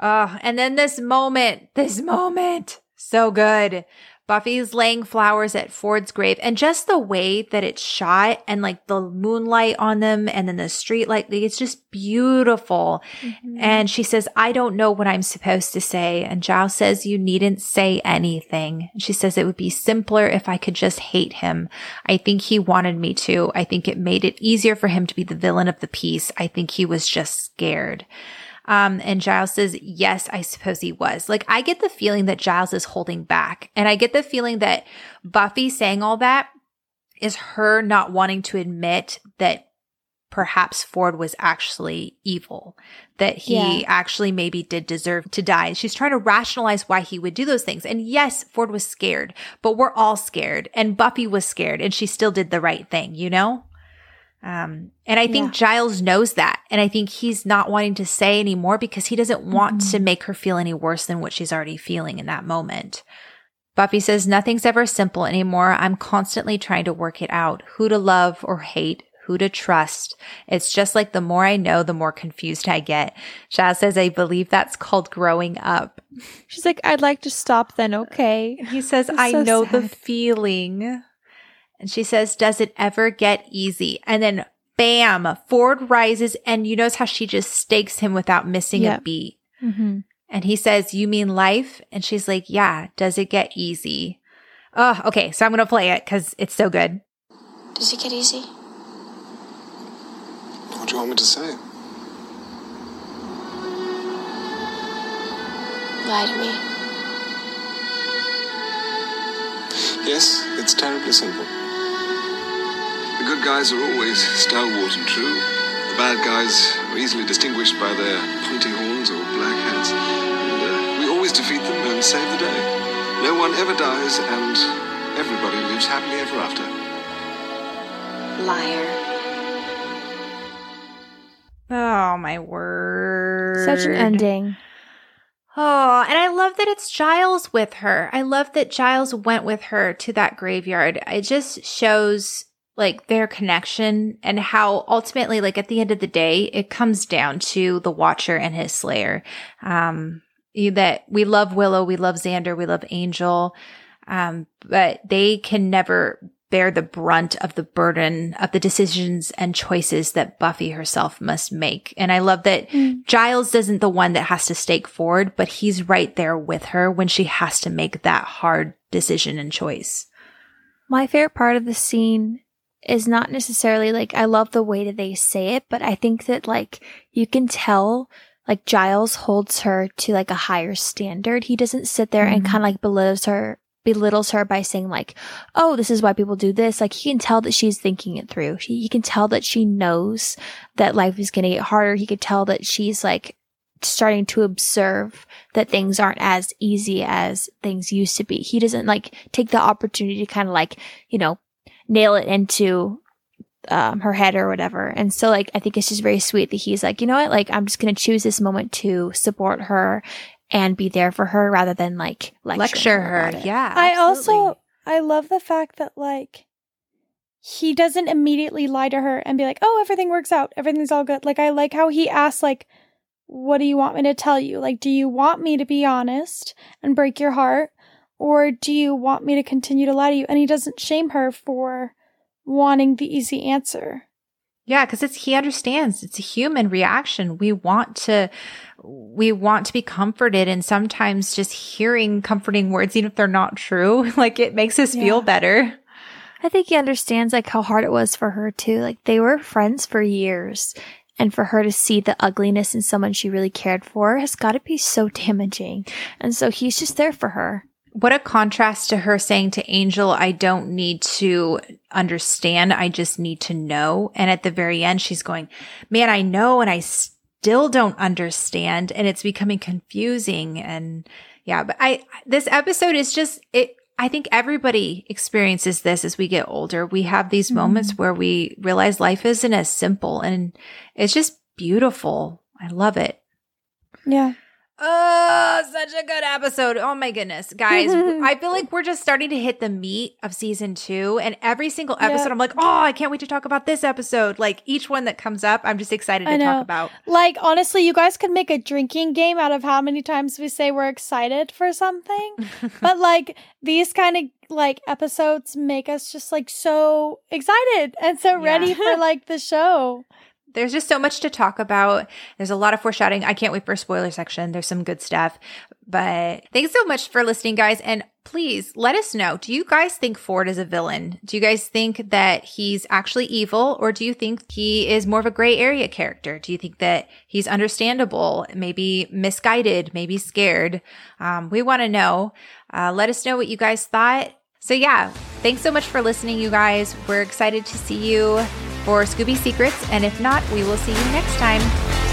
Oh, and then this moment, this moment, so good. Buffy's laying flowers at Ford's grave and just the way that it's shot and like the moonlight on them and then the street light, like, it's just beautiful. Mm-hmm. And she says, I don't know what I'm supposed to say. And Giles says, you needn't say anything. She says, it would be simpler if I could just hate him. I think he wanted me to. I think it made it easier for him to be the villain of the piece. I think he was just scared. Um, and Giles says, yes, I suppose he was. Like, I get the feeling that Giles is holding back. And I get the feeling that Buffy saying all that is her not wanting to admit that perhaps Ford was actually evil, that he Yeah. actually maybe did deserve to die. She's trying to rationalize why he would do those things. And yes, Ford was scared, but we're all scared. And Buffy was scared and she still did the right thing, you know? Um, and I think Giles knows that. And I think he's not wanting to say anymore because he doesn't want to make her feel any worse than what she's already feeling in that moment. Buffy says, Nothing's ever simple anymore. I'm constantly trying to work it out who to love or hate, who to trust. It's just like the more I know, the more confused I get. Giles says, I believe that's called growing up. She's like, I'd like to stop then, okay. He says, I so know the feeling. And she says, Does it ever get easy? And then bam, Ford rises and you notice how she just stakes him without missing a beat. Mm-hmm. And he says, You mean life? And she's like, Yeah, does it get easy? Oh, okay. So I'm going to play it because it's so good. Does it get easy? What do you want me to say? Lie to me. Yes, it's terribly simple. The good guys are always stalwart and true. The bad guys are easily distinguished by their pointy horns or black hats. And uh, we always defeat them and save the day. No one ever dies, and everybody lives happily ever after. Liar. Oh, my word. Such an ending. Oh, and I love that it's Giles with her. I love that Giles went with her to that graveyard. It just shows like their connection and how ultimately, like at the end of the day, it comes down to the Watcher and his Slayer. Um, that we love Willow, we love Xander, we love Angel, um, but they can never bear the brunt of the burden of the decisions and choices that Buffy herself must make. And I love that Giles isn't the one that has to stake Ford, but he's right there with her when she has to make that hard decision and choice. My favorite part of the scene is not necessarily like I love the way that they say it, but I think that like you can tell like Giles holds her to like a higher standard. He doesn't sit there and Mhm. kind of like belittles her belittles her by saying like, "Oh, this is why people do this." Like he can tell that she's thinking it through. She, he can tell that she knows that life is going to get harder. He could tell that she's like starting to observe that things aren't as easy as things used to be. He doesn't like take the opportunity to kind of like, you know, nail it into um, her head or whatever. And so like I think it's just very sweet that he's like, you know what, like I'm just gonna choose this moment to support her and be there for her rather than like lecture, Lecture her. about it. Yeah. I absolutely. also I love the fact that like he doesn't immediately lie to her and be like, "Oh, everything works out. Everything's all good." Like I like how he asks like, "What do you want me to tell you? Like do you want me to be honest and break your heart or do you want me to continue to lie to you?" And he doesn't shame her for wanting the easy answer. Yeah, because it's he understands it's a human reaction. We want to we want to be comforted and sometimes just hearing comforting words, even if they're not true, like it makes us Yeah. feel better. I think he understands like how hard it was for her too. Like they were friends for years. And for her to see the ugliness in someone she really cared for has got to be so damaging. And so he's just there for her. What a contrast to her saying to Angel, I don't need to understand. I just need to know. And at the very end, she's going, man, I know. And I still don't understand. And it's becoming confusing. And yeah, but I, this episode is just, it, I think everybody experiences this as we get older. We have these mm-hmm. moments where we realize life isn't as simple and it's just beautiful. I love it. Yeah. Oh, such a good episode. Oh my goodness. Guys, I feel like we're just starting to hit the meat of season two. And every single episode. I'm like, oh, I can't wait to talk about this episode. Like each one that comes up, I'm just excited I to know. talk about. Like honestly, you guys could make a drinking game out of how many times we say we're excited for something. but like these kind of like episodes make us just like so excited and so Yeah. ready for like the show. There's just so much to talk about. There's a lot of foreshadowing. I can't wait for a spoiler section. There's some good stuff. But thanks so much for listening, guys. And please let us know. Do you guys think Ford is a villain? Do you guys think that he's actually evil or do you think he is more of a gray area character? Do you think that he's understandable, maybe misguided, maybe scared? Um, we want to know. Uh, let us know what you guys thought. So yeah, thanks so much for listening, you guys. We're excited to see you for Scooby Secrets. And if not, we will see you next time.